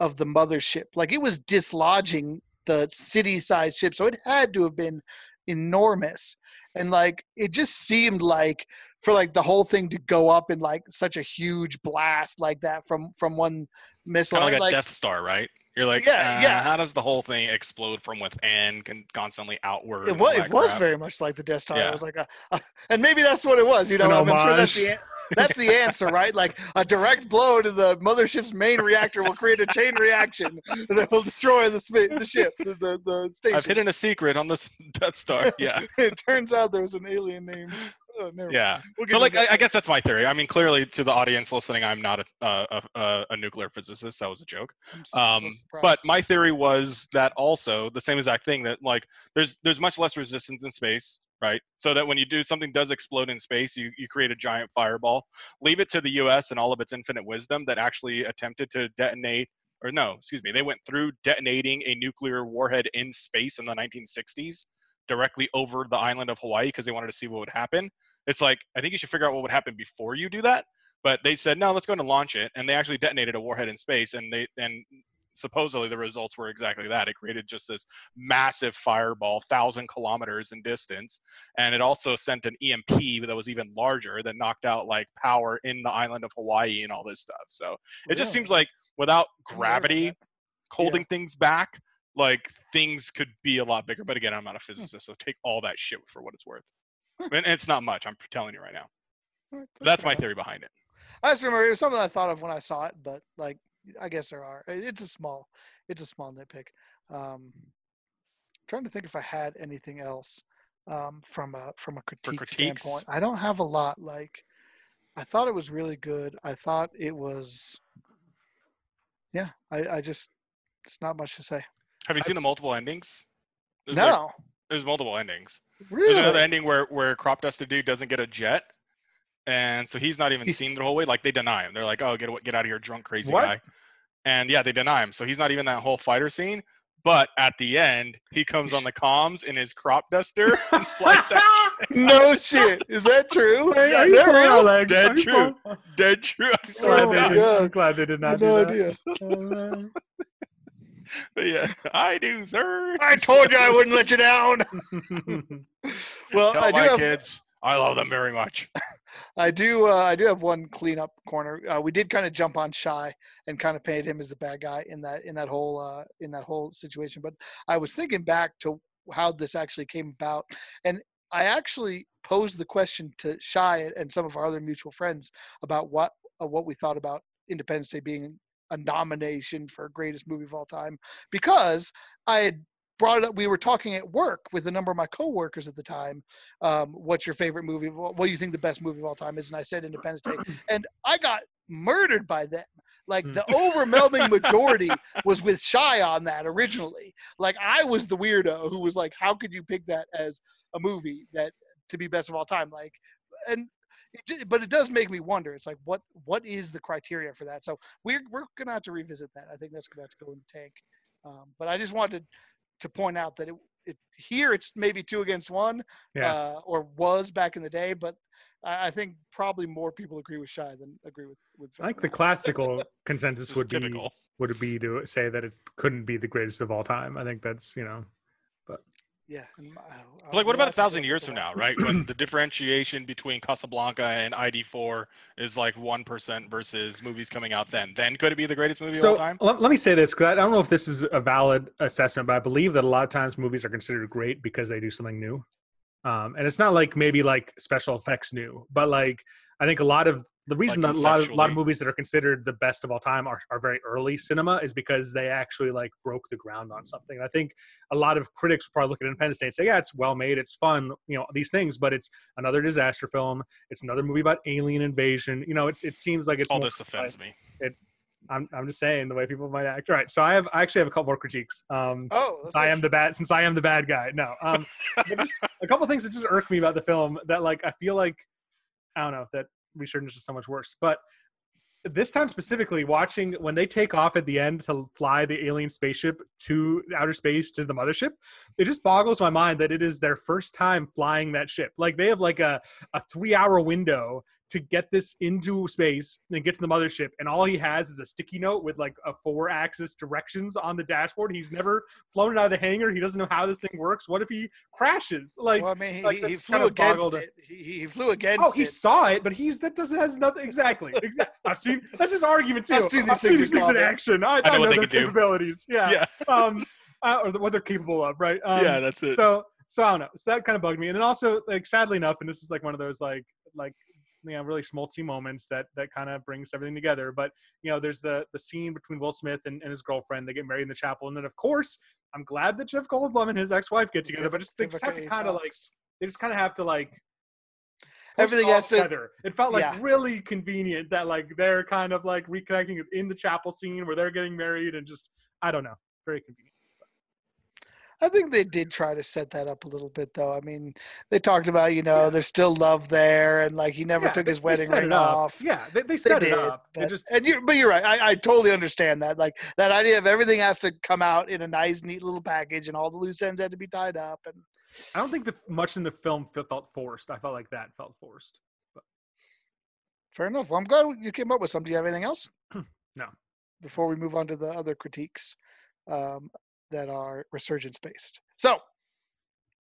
of the mothership. Like it was dislodging the city-sized ship, so it had to have been enormous. And like it just seemed like for like the whole thing to go up in like such a huge blast like that from from one missile. Kind of like a like, Death Star, right? You're like, Yeah, uh, yeah. How does the whole thing explode from within, con- constantly outward? It was, it was crap? very much like the Death Star. Yeah. It was like a, a, and maybe that's what it was. You know, An I'm, I'm sure that's the that's the answer, *laughs* right? Like a direct blow to the mothership's main reactor will create a chain reaction *laughs* that will destroy the sp- the ship, the the, the station. I've hidden a secret on this *laughs* Death Star. Yeah, it turns out there was an alien named. Oh, yeah. We'll So like, I, I guess that's my theory. I mean, clearly to the audience listening, I'm not a a, a, a nuclear physicist. That was a joke. I'm so um, but my theory was that also the same exact thing that like there's there's much less resistance in space right so that when you do something does explode in space you, you create a giant fireball leave it to the us and all of its infinite wisdom that actually attempted to detonate or no excuse me they went through detonating a nuclear warhead in space in the 1960s directly over the island of hawaii because they wanted to see what would happen. It's like i think you should figure out what would happen before you do that. But they said no let's go and launch it. And they actually detonated a warhead in space and they and supposedly the results were exactly that. It created just this massive fireball, thousand kilometers in distance, and it also sent an EMP that was even larger that knocked out like power in the island of Hawaii and all this stuff. So it just seems like without I never heard of gravity holding things back, like things could be a lot bigger. But again, I'm not a Hmm. physicist, so take all that shit for what it's worth. And it's not much. I'm telling you right now. Right, That's my theory behind it. I just remember it was something I thought of when I saw it, but like I guess there are. It's a small, it's a small nitpick. Um, trying to think if I had anything else um, from a from a critique standpoint. I don't have a lot. Like I thought it was really good. I thought it was. Yeah, I, I just it's not much to say. Have you seen the multiple endings? There's no, like- there's multiple endings. really. There's another ending where where crop dusted dude doesn't get a jet, and so he's not even seen the whole way. Like they deny him. They're like, "Oh, get get out of here, drunk crazy What? guy," and yeah, they deny him. So he's not even that whole fighter scene. But at the end, he comes on the comms in his crop duster *laughs* and that *laughs* no shit. Is that true? *laughs* Hey, are Is that pulling real? legs? Dead true. pulling- dead true. I I'm swear glad, to Oh they God. did, God. I'm glad they did not had do no that. idea. *laughs* But yeah, I do, sir. I told you I wouldn't let you down. *laughs* Well, Tell I do my have kids I love them very much. *laughs* I do. Uh, I do have one cleanup corner. Uh, we did kind of jump on Shy and kind of painted him as the bad guy in that in that whole uh, in that whole situation. But I was thinking back to how this actually came about, and I actually posed the question to Shy and some of our other mutual friends about what uh, what we thought about Independence Day being a nomination for greatest movie of all time because I had brought it up. We were talking at work with a number of my coworkers at the time. Um, what's your favorite movie? of all- What do you think the best movie of all time is? And I said Independence Day, *clears throat* and I got murdered by them. Like Hmm. the overwhelming majority was with Shy on that originally. Like I was the weirdo who was like, "How could you pick that as a movie that to be best of all time?" Like, and it, ju- but it does make me wonder. It's like, what what is the criteria for that? So we're we're gonna have to revisit that. I think that's gonna have to go in the tank. Um, but I just wanted to point out that it, it here it's maybe two against one, Yeah. uh, or was back in the day. But I, I think probably more people agree with Shy than agree with with. I think the classical *laughs* consensus This is would be typical. would be to say that it couldn't be the greatest of all time. I think that's you know yeah. and, uh, But, like, what about a have to go thousand years from now, right? When the differentiation between Casablanca and ID4 is like one percent versus movies coming out then, then could it be the greatest movie of all time? let, let me say this because I don't know if this is a valid assessment, but I believe that a lot of times movies are considered great because they do something new. Um, and it's not like maybe like special effects new, but like I think a lot of the reason that a lot of, lot of movies that are considered the best of all time are, are very early cinema is because they actually like broke the ground on something. And I think a lot of critics will probably look at Independence Day and say, yeah, it's well made, it's fun, you know, these things, but it's another disaster film. It's another movie about alien invasion. You know, it's it seems like it's all more this offends me. It, I'm I'm just saying the way people might act. All right, so I have I actually have a couple more critiques. Um, Oh, I am the bad since I am the bad guy. No, um, just *laughs* a couple things that just irk me about the film that like I feel like I don't know that resurgence is so much worse. But this time specifically, watching when they take off at the end to fly the alien spaceship to outer space to the mothership, it just boggles my mind that it is their first time flying that ship. Like they have like a a three hour window to get this into space and get to the mothership, and all he has is a sticky note with like a four axis directions on the dashboard. He's never flown it out of the hangar. He doesn't know how this thing works. What if he crashes? Like, well, I mean, he, like, he, he flew kind of against it. He, he flew against oh, he it. saw it, but he's that doesn't has nothing exactly. exactly. I've seen that's his argument too. I've seen these things in in action. I, I know I what know their can do. capabilities. Yeah. Yeah, *laughs* Um, uh, or the, what they're capable of, right? Um, yeah, that's it. so so I don't know. So that kind of bugged me. And then also, like, sadly enough, and this is like one of those like like you know really schmaltzy moments that that kind of brings everything together. But you know, there's the the scene between Will Smith and, and his girlfriend. They get married in the chapel, and then of course, I'm glad that Jeff Goldblum and his ex-wife get together. But just they just have to kind of like they just kind of have to like Everything has to- together. It felt like Yeah. really convenient that like they're kind of like reconnecting in the chapel scene where they're getting married, and just I don't know, very convenient. I think they did try to set that up a little bit, though. I mean, they talked about you know there's still love there, and like he never Yeah, took they- his they wedding ring off. Yeah, they, they They set did, it up. They but, just and you, but you're right. I, I totally understand that. Like that idea of everything has to come out in a nice, neat little package, and all the loose ends had to be tied up. And I don't think the much in the film felt forced. I felt like that felt forced. fair enough. Well, I'm glad you came up with some. Do you have anything else? *clears throat* No. Before we move on to the other critiques um, that are resurgence based. So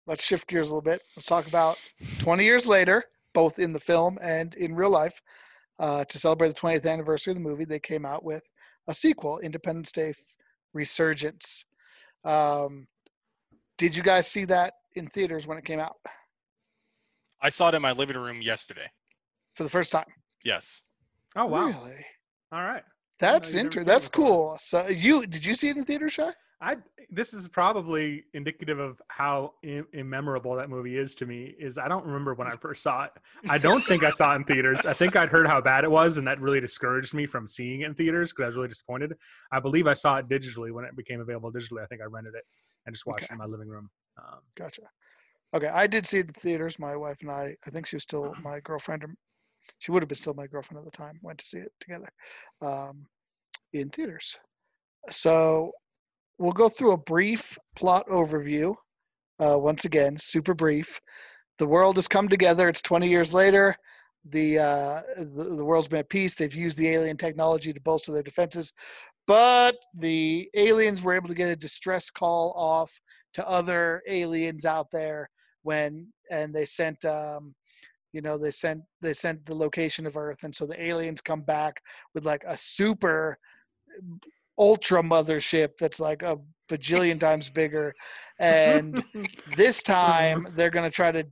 let's shift gears a little bit. Let's talk about 20 years later, both in the film and in real life. Uh, to celebrate the 20th anniversary of the movie, they came out with a sequel, Independence Day Resurgence. Um, did you guys see that in theaters when it came out I saw it in my living room yesterday. for the first time? Yes. Oh wow! Really? All right. That's you've inter- That's cool. So you did you see it in theater, Shy? I this is probably indicative of how Im- immemorable that movie is to me. Is I don't remember when I *laughs* first saw it. I don't think I saw it in theaters. I think I'd heard how bad it was, and that really discouraged me from seeing it in theaters because I was really disappointed. I believe I saw it digitally when it became available digitally. I think I rented it and just watched Okay. it in my living room. Um, Gotcha. Okay, I did see it in theaters. My wife and I, I think she was still my girlfriend, or she would have been still my girlfriend at the time. Went to see it together um, in theaters. So we'll go through a brief plot overview. Uh, once again, super brief. The world has come together. It's 20 years later. The, uh, the the world's been at peace. They've used the alien technology to bolster their defenses, but the aliens were able to get a distress call off to other aliens out there when and they sent um you know they sent they sent the location of earth and so the aliens come back with like a super ultra mothership that's like a bajillion *laughs* times bigger and this *laughs* time they're going to try to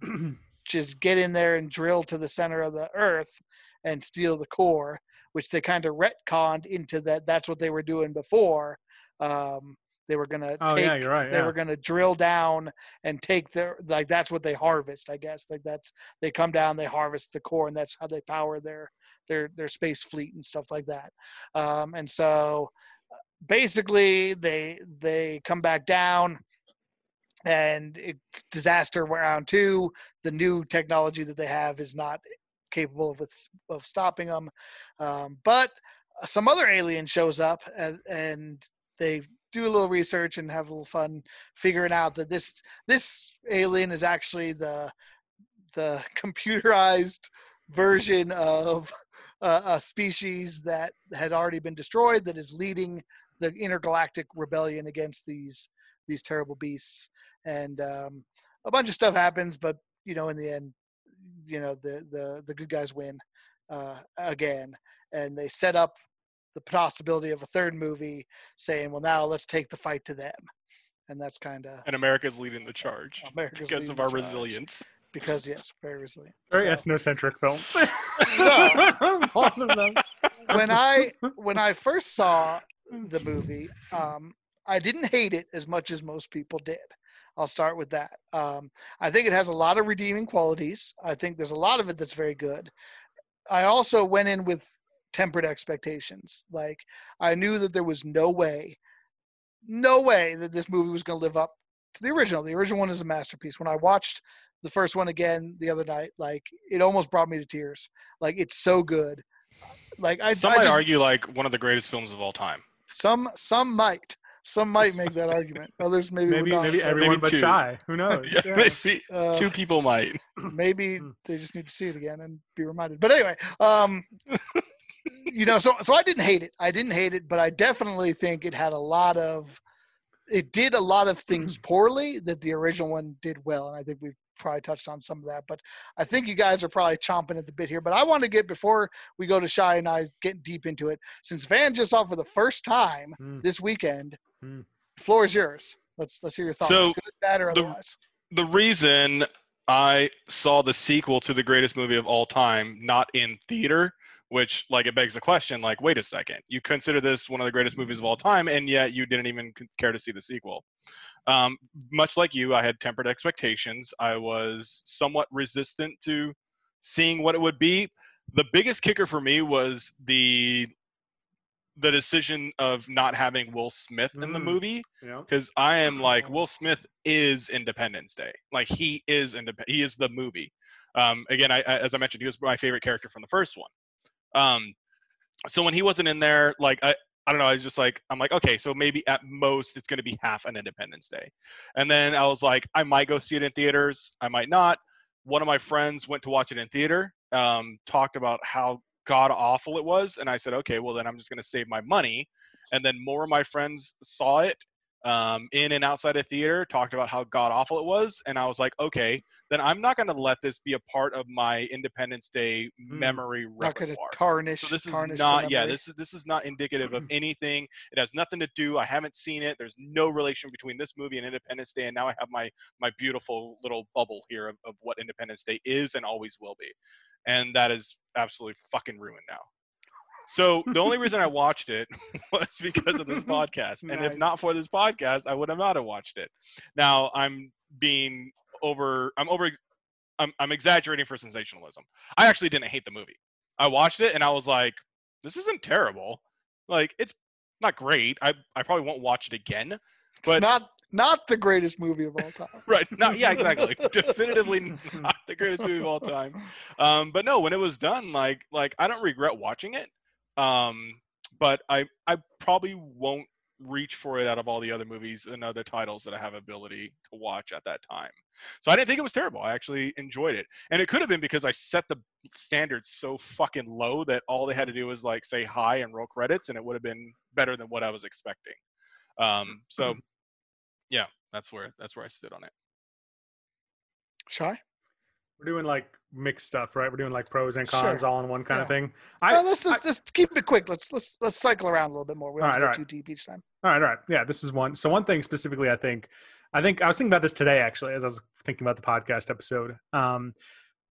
just get in there and drill to the center of the earth and steal the core which they kind of retconned into that that's what they were doing before um they were going to oh take yeah, you're right. they Yeah. were to drill down and take their like that's what they harvest i guess like that's they come down they harvest the core and that's how they power their their their space fleet and stuff like that um and so basically they they come back down and it's disaster round two the new technology that they have is not capable of with of stopping them um, but some other alien shows up and, and they do a little research and have a little fun figuring out that this this alien is actually the the *laughs* computerized version of a, a species that has already been destroyed that is leading the intergalactic rebellion against these these terrible beasts. And um, a bunch of stuff happens but you know in the end you know the the the good guys win uh, again. And they set up the possibility of a third movie saying well now let's take the fight to them and that's kind of And America's leading the charge America's because leading of the our charge. resilience. because yes very resilient Very So- ethnocentric films. *laughs* All of them. when I when I first saw the movie, um, I didn't hate it as much as most people did. I'll start with that. Um, I think it has a lot of redeeming qualities. I think there's a lot of it that's very good. I also went in with tempered expectations. Like I knew that there was no way, no way that this movie was going to live up to the original. The original one is a masterpiece. When I watched the first one again the other night, like it almost brought me to tears. Like it's so good. Like I, Some I might just, argue like one of the greatest films of all time. some some might some might make that *laughs* argument. Others maybe would maybe not, maybe everyone Maybe but two. shy. Who *laughs* knows? Yeah, Yeah. maybe uh, two people might. maybe Hmm. they just need to see it again and be reminded. But anyway, um, *laughs* you know, so so I didn't hate it. I didn't hate it, but I definitely think it had a lot of it did a lot of things *clears throat* poorly that the original one did well, and I think we've probably touched on some of that. But I think you guys are probably chomping at the bit here. But I want to get before we go to Shy and I get deep into it, since Van just saw for the first time Hmm. this weekend. The floor is yours. Let's let's hear your thoughts. So, good, bad, or the- otherwise. The reason I saw the sequel to the greatest movie of all time not in theater, which like it begs the question, like, wait a second, you consider this one of the greatest movies of all time, and yet you didn't even care to see the sequel. Um, much like you, I had tempered expectations. I was somewhat resistant to seeing what it would be. The biggest kicker for me was the the decision of not having Will Smith in the Mm. movie Yeah. because I am like Will Smith is Independence Day. Like he is independent. He is the movie. Um, again, I, I, as I mentioned, he was my favorite character from the first one. Um, so when he wasn't in there, like I, I don't know, I was just like, I'm like, okay, so maybe at most it's going to be half an Independence Day. And then I was like, I might go see it in theaters. I might not. One of my friends went to watch it in theater. Um, talked about how god awful it was, and I said, okay, well then I'm just going to save my money and then more of my friends saw it um, in and outside of theater, talked about how god awful it was, and I was like, okay, then I'm not going to let this be a part of my Independence Day Mm. memory Not going to tarnish. So this is tarnish the not yeah this is this is not indicative of anything. It has nothing to do. I haven't seen it. There's no relation between this movie and Independence Day, and now I have my my beautiful little bubble here of, of what Independence Day is and always will be, and that is absolutely fucking ruined now. So the only reason I watched it *laughs* was because of this *laughs* podcast, and if not for this podcast, I would have not have watched it. Now I'm being over. I'm over. I'm, I'm exaggerating for sensationalism. I actually didn't hate the movie. I watched it and I was like, this isn't terrible. Like it's not great. I I probably won't watch it again. It's but- not not the greatest movie of all time. *laughs* Right. Not yeah, exactly. *laughs* Definitively not the greatest movie of all time. Um, but no, when it was done, like like I don't regret watching it. Um, but I I probably won't reach for it out of all the other movies and other titles that I have ability to watch at that time. So I didn't think it was terrible. I actually enjoyed it. And it could have been because I set the standards so fucking low that all they had to do was like say hi and roll credits and it would have been better than what I was expecting. Um, so yeah, that's where that's where I stood on it. Shy. We're doing like mixed stuff, right? We're doing like pros and cons Sure. all in one kind of thing. I, I, let's just, just keep it quick. Let's let's let's cycle around a little bit more. We don't All have right, go too deep each time. All right, all right. Yeah, this is one. So one thing specifically, I think, I think I was thinking about this today actually, as I was thinking about the podcast episode. Um,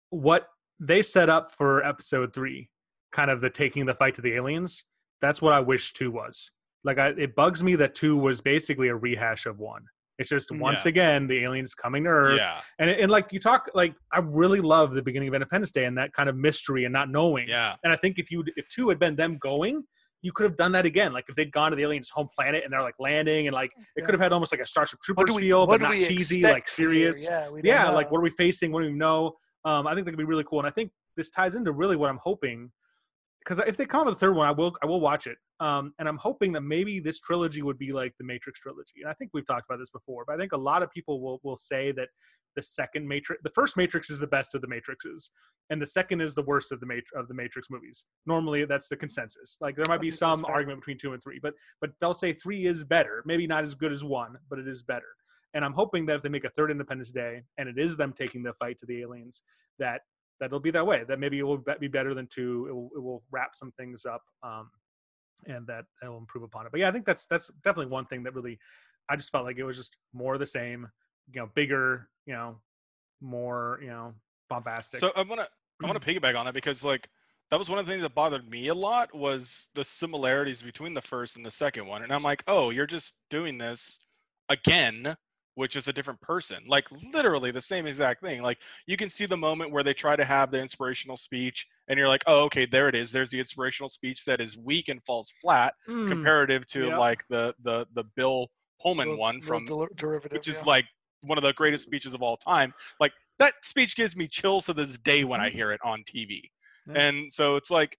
what they set up for episode three, kind of the taking the fight to the aliens. That's what I wish two was. Like, I, it bugs me that two was basically a rehash of one. It's just once Yeah. again the aliens coming to Earth, Yeah. and and like you talk, like I really love the beginning of Independence Day and that kind of mystery and not knowing. Yeah. And I think if you if two had been them going, you could have done that again. Like if they'd gone to the aliens' home planet and they're like landing and like it Yeah. could have had almost like a Starship What Troopers do we feel, but not cheesy, like serious. Here? Yeah, Yeah, like what are we facing? What do we know? Um, I think that could be really cool, and I think this ties into really what I'm hoping. Because if they come up with a third one, I will I will watch it. Um, and I'm hoping that maybe this trilogy would be like the Matrix trilogy. And I think we've talked about this before, but I think a lot of people will will say that the second Matrix, the first Matrix is the best of the Matrixes, and the second is the worst of the Matrix of the Matrix movies. Normally, that's the consensus. Like there might be some argument between two and three, but but they'll say three is better. Maybe not as good as one, but it is better. And I'm hoping that if they make a third Independence Day and it is them taking the fight to the aliens, that that'll be that way. That maybe it will be- be better than two. It will, it will wrap some things up, um, and that it will improve upon it. But yeah, I think that's that's definitely one thing that really, I just felt like it was just more of the same. You know, bigger. You know, more. You know, bombastic. So I'm gonna I want *clears throat* to piggyback on that because like that was one of the things that bothered me a lot was the similarities between the first and the second one, and I'm like, oh, you're just doing this again, which is a different person. Like literally the same exact thing. Like you can see the moment where they try to have the inspirational speech, and you're like, oh, okay, there it is. There's the inspirational speech that is weak and falls flat Mm, comparative to like the the the Bill Pullman one from derivative, which is yeah. like one of the greatest speeches of all time. Like that speech gives me chills to this day when I hear it on TV. Mm-hmm. Yeah. And so it's like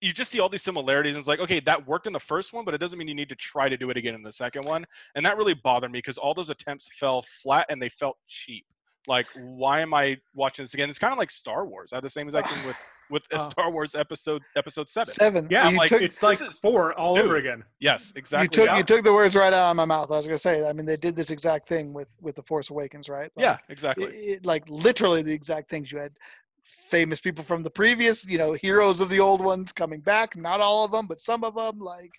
you just see all these similarities and it's like okay that worked in the first one but it doesn't mean you need to try to do it again in the second one and that really bothered me because all those attempts fell flat and they felt cheap like why am i watching this again it's kind of like star wars i had the same exact thing with *sighs* with uh, Oh. star wars episode episode seven seven. yeah, you like, took, it's like is- four all over again. yes exactly you exactly took yeah. you took the words right out of my mouth. I was gonna say. I mean, they did this exact thing with with the Force Awakens, right? Like, yeah exactly it, it- like literally the exact things you had famous people from the previous you know heroes of the old ones coming back. Not all of them but some of them like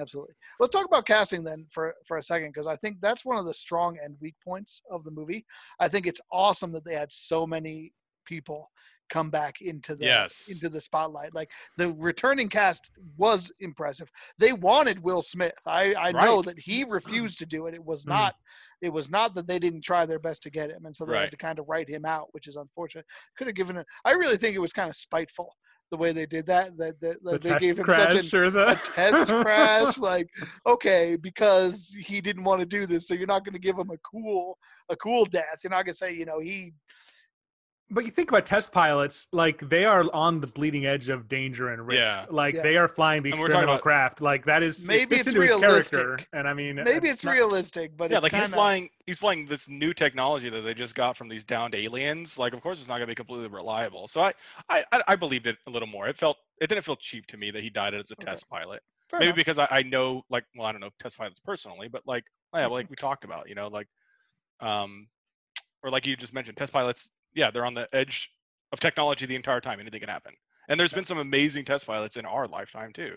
absolutely. Let's talk about casting then for for a second because i think that's one of the strong and weak points of the movie. I think it's awesome that they had so many people come back into the Yes. into the spotlight. Like the returning cast was impressive. They wanted will smith. I i know that he refused to do it. It was Mhm. not it was not that they didn't try their best to get him and so they had to kind of write him out which is unfortunate. Could have given it i really think it was kind of spiteful the way they did that that, that, The they gave him such an, the a test *laughs* crash like okay because he didn't want to do this so you're not going to give him a cool a cool death. You're not going to say you know he But you think about test pilots, like they are on the bleeding edge of danger and risk. Yeah. Like Yeah. they are flying the And experimental about- craft. Like that is it Maybe fits it's into his character. realistic. And I mean, maybe it's not- realistic but yeah, it's like kind he's flying he's flying this new technology that they just got from these downed aliens. Like, of course, it's not gonna be completely reliable. So I, I, I- I believed it a little more. It felt it didn't feel cheap to me that he died as a Okay. test pilot. Fair maybe enough. because I, I know like well I don't know Test pilots personally, but like yeah, like we talked about, you know, like um or like you just mentioned, test pilots, yeah, they're on the edge of technology the entire time. Anything can happen. And there's been some amazing test pilots in our lifetime too.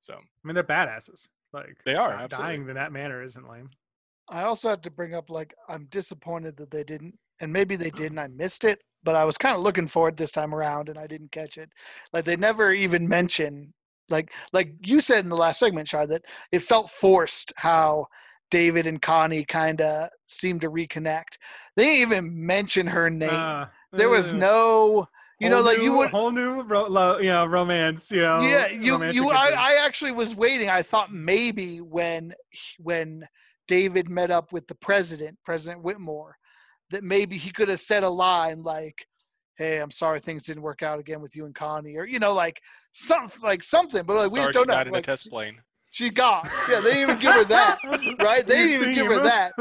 So I mean, they're badasses. Like They are, uh, absolutely. dying in that manner isn't lame. I also have to bring up like I'm disappointed that they didn't, and maybe they did and I missed it, but I was kind of looking for it this time around and I didn't catch it. Like they never even mention like like you said in the last segment, Shar, that it felt forced how David and Connie kind of seemed to reconnect. They didn't even mention her name. Uh, there was no, you know, whole like you new- would. whole new ro- lo- you know romance. You know, yeah you you I. I actually was waiting i thought maybe when when david met up with the president president whitmore that maybe he could have said a line like hey i'm sorry things didn't work out again with you and connie or you know like something like something but like we sorry just don't know died in like, a test plane. She gone yeah they didn't even give her that right? They didn't even give her that.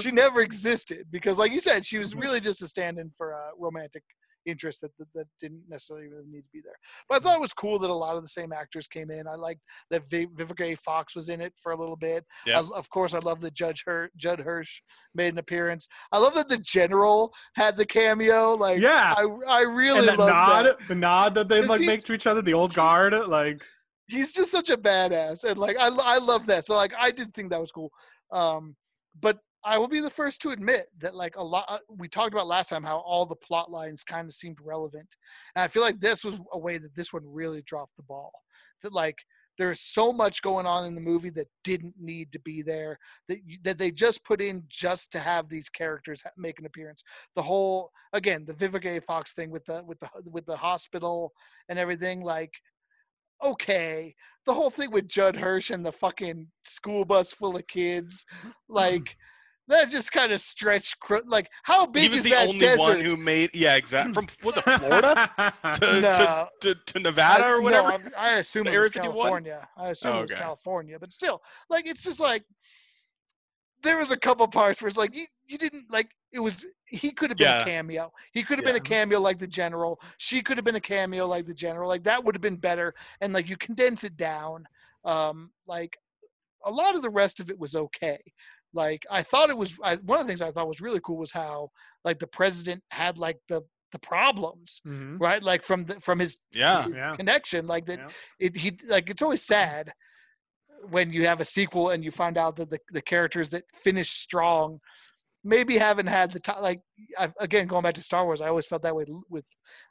She never existed because like you said she was really just a stand-in for a romantic interest that, that that didn't necessarily really need to be there. But i thought it was cool that a lot of the same actors came in. I liked that Vi- vivica a. Fox was in it for a little bit. Yeah. I- of course i love that judge Her- judd hirsch made an appearance. I love that the general had the cameo. Like yeah. i i really and that love nod, that the nod that they like he- make to each other, the old guard, like he's just such a badass and like I, I love that so like i did think that was cool. Um but i will be the first to admit that like a lot uh, we talked about last time how all the plot lines kind of seemed relevant and i feel like this was a way that this one really dropped the ball that like there's so much going on in the movie that didn't need to be there that you, that they just put in just to have these characters make an appearance. The whole again the Vivica Fox thing with the with the with the hospital and everything like okay the whole thing with Judd Hirsch and the fucking school bus full of kids, like *clears throat* that just kind of stretched. Cr- like, how big He was is the that only desert? one who made yeah, exactly. From *clears throat* was it Florida to, to, no, to, to Nevada or whatever? I'm- I assume it was California. I assume Oh, it was. California, but still, like, it's just like there was a couple parts where it's like you, you didn't like it was he could have been Yeah. a cameo. He could have been a cameo like the general. She could have been a cameo like the general. Like that would have been better. And like you condense it down. Um, like a lot of the rest of it was okay. Like I thought it was I, one of the things I thought was really cool was how like the president had like the the problems Mhm. right like from the from his, Yeah. his Yeah. connection like that Yeah. it he like it's always sad when you have a sequel and you find out that the, the characters that finish strong maybe haven't had the time like I've, again going back to star wars i always felt that way with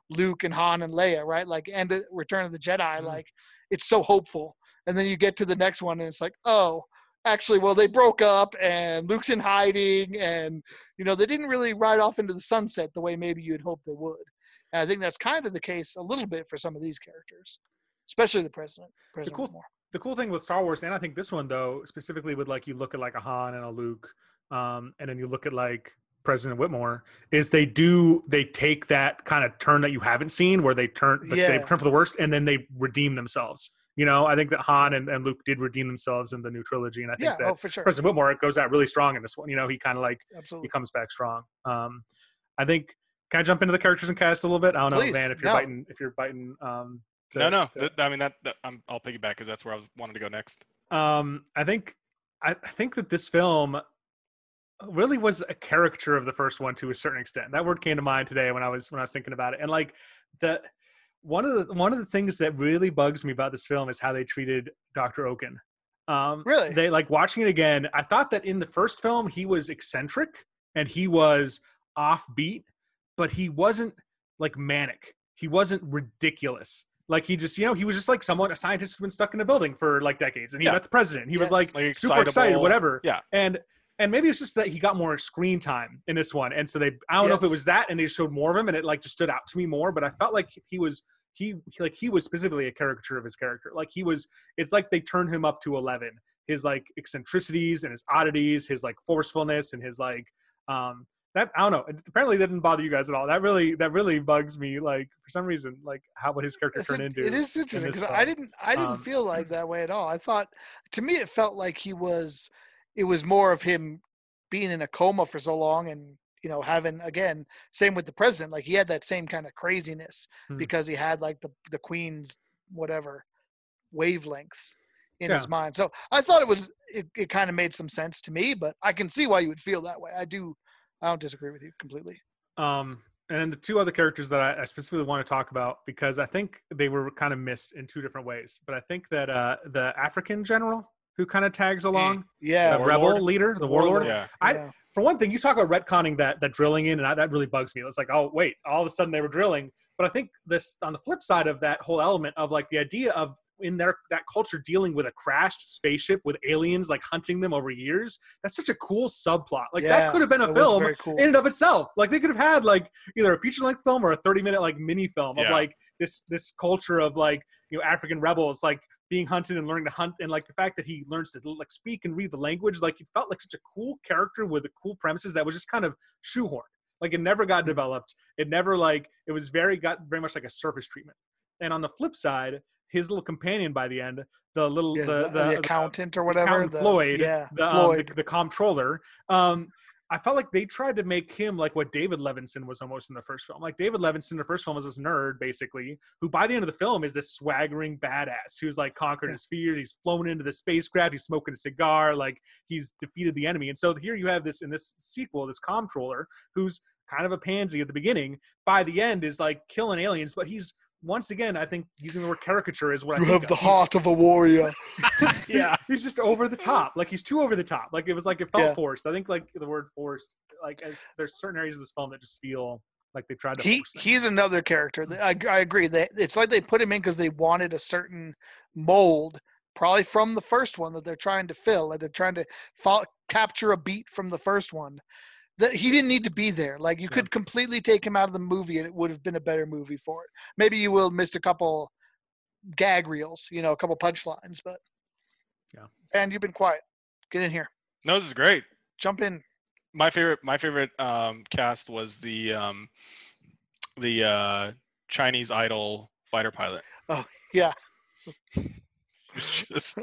luke and han and leia right like and uh, return of the jedi Mhm. like it's so hopeful and then you get to the next one and it's like oh actually well they broke up and luke's in hiding and you know they didn't really ride off into the sunset the way maybe you'd hoped they would and i think that's kind of the case a little bit for some of these characters especially the president president cool- Whitmore. the cool thing with Star Wars, and I think this one though, specifically with like you look at like a Han and a Luke, um, and then you look at like President Whitmore, is they do they take that kind of turn that you haven't seen, where they turn like, they turn for the worst, and then they redeem themselves. You know, I think that Han and, and Luke did redeem themselves in the new trilogy, and I think yeah that oh for sure President Whitmore goes out really strong in this one. You know, he kind of like he comes back strong. Um, I think. Can I jump into the characters and cast a little bit? I don't Please, know, man. If you're no. biting, if you're biting, um, to- no, no. to- I mean that, that I'm, I'll piggyback because that's where I was wanted to go next. um i think I, I think that this film really was a caricature of the first one to a certain extent. That word came to mind today when i was when i was thinking about it. And like the one of the one of the things that really bugs me about this film is how they treated dr okun um Really? they like watching it again i thought that in the first film he was eccentric and he was offbeat but he wasn't like manic. He wasn't ridiculous. Like he just you know he was just like someone a scientist who's been stuck in a building for like decades and he Yeah. met the president. He was like, Like super excited whatever. Yeah. and and maybe it's just that he got more screen time in this one and so they i don't know if it was that and they showed more of him and it like just stood out to me more but i felt like he was he like he was specifically a caricature of his character like he was it's like they turned him up to 11 his like eccentricities and his oddities his like forcefulness and his like um that I don't know. It apparently that didn't bother you guys at all. That really that really bugs me. Like for some reason, like how what his character It's turned into. it is interesting because I didn't I didn't Um, feel like that way at all. I thought to me it felt like he was it was more of him being in a coma for so long and you know having again same with the president like he had that same kind of craziness Hmm. because he had like the the queen's whatever wavelengths in Yeah. his mind. So I thought it was it, it kind of made some sense to me, but I can see why you would feel that way. I do. I don't disagree with you completely. Um, and then the two other characters that I, I specifically want to talk about because I think they were kind of missed in two different ways. But I think that uh, the African general who kind of tags along, Yeah. the rebel leader, the, warlord. Yeah. I- yeah. For one thing, you talk about retconning that that drilling in, and I, that really bugs me. It's like, oh wait, all of a sudden they were drilling. But I think this on the flip side of that whole element of like the idea of in their that culture dealing with a crashed spaceship with aliens like hunting them over years. That's such a cool subplot. Like Yeah, that could have been a film cool. in and of itself. Like they could have had like either a feature length film or a 30 minute like mini film of like this this culture of like you know African rebels like being hunted and learning to hunt and like the fact that he learns to like speak and read the language like he felt like such a cool character with the cool premises that was just kind of shoehorned. Like it never got developed. It never like it was very got very much like a surface treatment. And on the flip side, his little companion by the end, the little Yeah, the, the, the, the the accountant or whatever. Accountant the- Floyd, Yeah. the, um, Floyd. the the comptroller. Um, I felt like they tried to make him like what David Levinson was almost in the first film. Like David Levinson in the first film was this nerd, basically, who by the end of the film is this swaggering badass who's like conquered Yeah. his fears. He's flown into the spacecraft. He's smoking a cigar. Like he's defeated the enemy. And so here you have this in this sequel, this comptroller who's kind of a pansy at the beginning. By the end, is like killing aliens, but he's once again, I think using the word caricature is what I you think have the of. He's- heart of a warrior. *laughs* Yeah. *laughs* he's just over the top. Like he's too over the top. Like it was like it felt Yeah. forced. I think like the word forced. Like as there's certain areas of this film that just feel like they tried to. he force he's another character. that- I, I agree that it's like they put him in because they wanted a certain mold, probably from the first one that they're trying to fill. Like they're trying to fo- capture a beat from the first one. That he didn't need to be there. Like you Yeah. could completely take him out of the movie, and it would have been a better movie for it. Maybe you will have missed a couple gag reels, you know, a couple punchlines, but Yeah. And you've been quiet. Get in here. No, this is great. Jump in. My favorite, my favorite um, cast was the um, the uh, Chinese Idol fighter pilot. Oh yeah. *laughs* Was just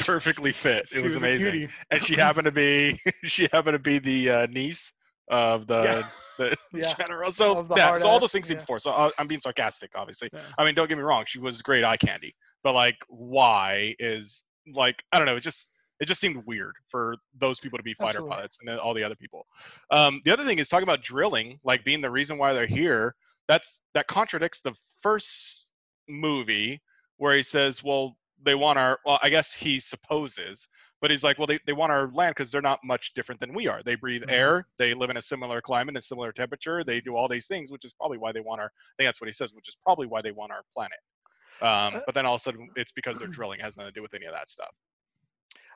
perfectly fit. It was, a amazing. and she happened to be *laughs* she happened to be the uh, niece of the Yeah. the *laughs* Yeah. general. So Of the yeah, so all those things yeah. forced. So uh, I'm being sarcastic, obviously. Yeah. I mean, don't get me wrong, she was great eye candy, but like, why is like I don't know. It just it just seemed weird for those people to be fighter Absolutely. pilots and then all the other people. Um, the other thing is talking about drilling, like being the reason why they're here. That's that contradicts the first movie where he says, "Well, they want our." Well, I guess he supposes, but he's like, "Well, they, they want our land because they're not much different than we are. They breathe Mhm. air. They live in a similar climate, and a similar temperature. They do all these things, which is probably why they want our. I think that's what he says, which is probably why they want our planet." Um, Uh, but then all of a sudden, *clears throat* it's because they're drilling. It has nothing to do with any of that stuff.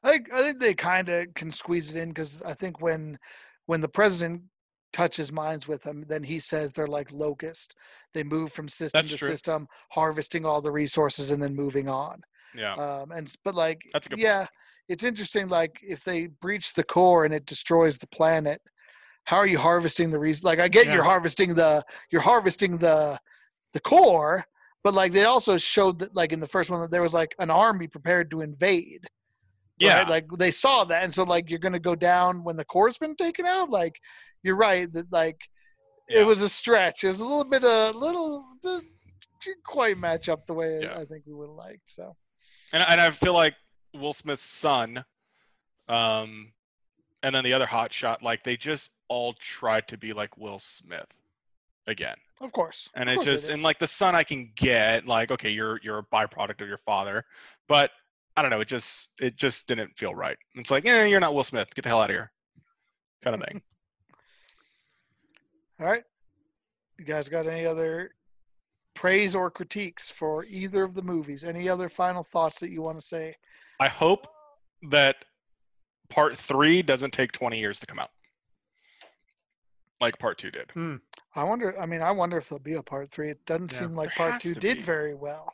I think I think they kind of can squeeze it in because I think when when the president touches minds with them, then he says they're like locust. They move from system That's to true. system, harvesting all the resources and then moving on. Yeah. Um, and but like That's a good point. yeah, it's interesting. Like if they breach the core and it destroys the planet, how are you harvesting the reason? Like I get you're harvesting the you're harvesting the the core, but like they also showed that like in the first one that there was like an army prepared to invade Yeah. right? Like they saw that, and so like you're gonna go down when the core's been taken out. Like you're right that like Yeah. it was a stretch. It was a little bit a little didn't quite match up the way Yeah. I think we would have liked. So and and I feel like Will Smith's son, um, and then the other hot shot, like they just all tried to be like Will Smith again, of course, and of it course just and like the son I can get, like okay, you're you're a byproduct of your father, but I don't know, it just it just didn't feel right. It's like, yeah, you're not Will Smith, get the hell out of here, kind of thing. *laughs* all right. You guys got any other praise or critiques for either of the movies? Any other final thoughts that you want to say? I hope that part three doesn't take 20 years to come out, like part two did. Hmm. I wonder. I mean, I wonder if there'll be a part three. It doesn't Yeah. seem like part two did be. very well.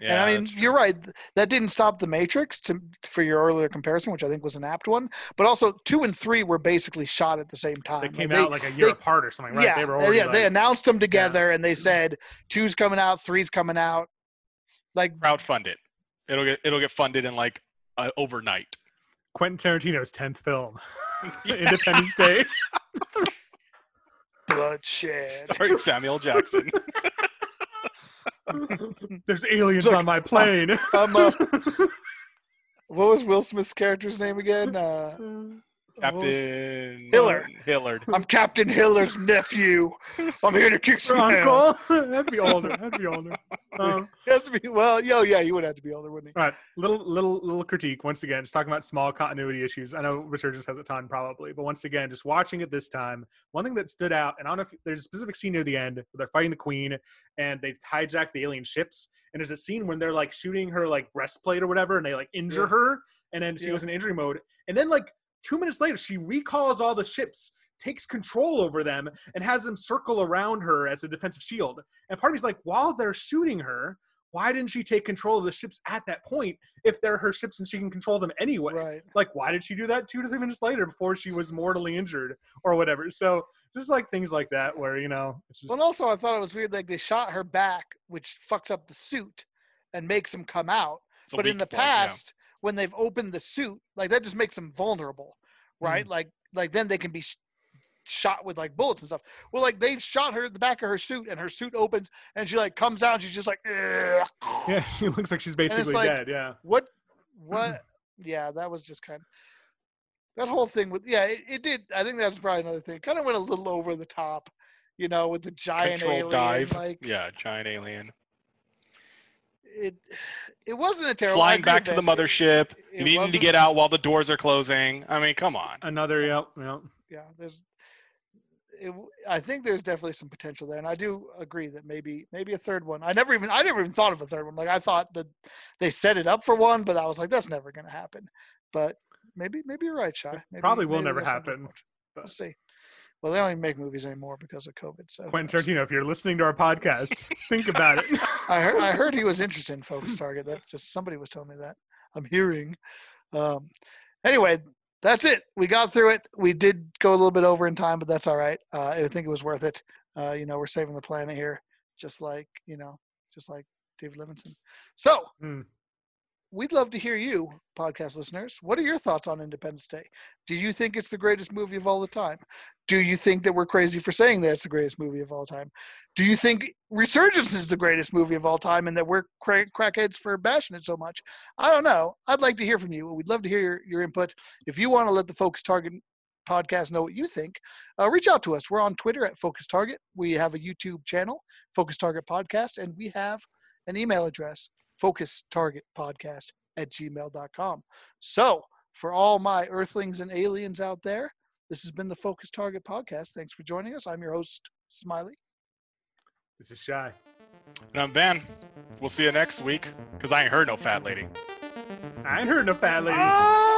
Yeah, and I mean, you're right. That didn't stop the Matrix to for your earlier comparison, which I think was an apt one. But also, two and three were basically shot at the same time. They Like, came they- out like a year they- apart or something, right? Yeah, they were already yeah. they announced them together, and they said two's coming out, three's coming out. Like, crowdfund it. It'll get it'll get funded in like uh, overnight. Quentin Tarantino's tenth film, *laughs* *laughs* Independence Day. *laughs* bloodshed. Sorry, Samuel Jackson. *laughs* There's aliens Look, on my plane. I'm, uh, *laughs* what was Will Smith's character's name again? Uh, what was- Captain Hiller. Hiller. *laughs* I'm Captain Hiller's nephew. I'm here to kick Your some ass. uncle? *laughs* That'd be older. That'd be older. *laughs* Um, He has to be well. Yo, yeah, he would have to be older, wouldn't he? All right, little little little critique once again. Just talking about small continuity issues. I know Resurgence has a ton probably, but once again, just watching it this time, one thing that stood out, and I don't know if there's a specific scene near the end where they're fighting the Queen and they hijack the alien ships, and there's a scene when they're like shooting her like breastplate or whatever, and they like injure Yeah. her, and then she Yeah. goes in injury mode, and then like two minutes later, she recalls all the ships. Takes control over them and has them circle around her as a defensive shield. And part of me's like, while they're shooting her, why didn't she take control of the ships at that point if they're her ships and she can control them anyway? Right. Like, why did she do that two to three minutes later before she was mortally injured or whatever? So just like things like that where, you know, it's just, Well, and also I thought it was weird. Like they shot her back, which fucks up the suit and makes him come out. It's but in weak the point, yeah. past, when they've opened the suit, like that just makes them vulnerable, hmm. right? Like like then they can be sh- shot with like bullets and stuff. Well, like they shot her at the back of her suit, and her suit opens, and she like comes out, and she's just like, "Ugh." *laughs* yeah, she looks like she's basically like- dead. Yeah. what, *clears throat* what? yeah, that was just kind of that whole thing with yeah, it, it did. I think that's probably another thing. Kind of went a little over the top, you know, with the giant Control alien. dive. Like yeah, giant alien. It, it wasn't a terrible. Flying back to the mothership, It needing to wasn't- get out while the doors are closing. I mean, come on. Another, yep, yep. yeah there's it, w- i think there's definitely some potential there and i do agree that maybe maybe a third one i never even i never even thought of a third one like i thought that they set it up for one but i was like that's never going to happen but maybe maybe you're right shy maybe, probably will maybe never happen, more to- but- we'll see well they don't even make movies anymore because of covid so Quentin? Tarantino, if you're listening to our podcast, *laughs* think about it. i heard i heard he was *laughs* interested in focus target that just somebody was telling me that i'm hearing um anyway that's it. We got through it. We did go a little bit over in time, but that's all right. Uh, I think it was worth it. Uh, you know, we're saving the planet here, just like you know, just like David Levinson. So Hmm. We'd love to hear you, podcast listeners. What are your thoughts on Independence Day? Do you think it's the greatest movie of all the time? Do you think that we're crazy for saying that it's the greatest movie of all time? Do you think Resurgence is the greatest movie of all time and that we're cra- crackheads for bashing it so much? I don't know. I'd like to hear from you. We'd love to hear your, your input. If you want to let the Focus Target podcast know what you think, uh, reach out to us. We're on Twitter at Focus Target. We have a YouTube channel, Focus Target Podcast, and we have an email address, Focus Target Podcast at gmail.com. So, for all my earthlings and aliens out there, this has been the Focus Target Podcast. Thanks for joining us. I'm your host, Smiley. This is shy. And I'm Van. We'll see you next week, because I ain't heard no fat lady. I ain't heard no fat lady. Ah!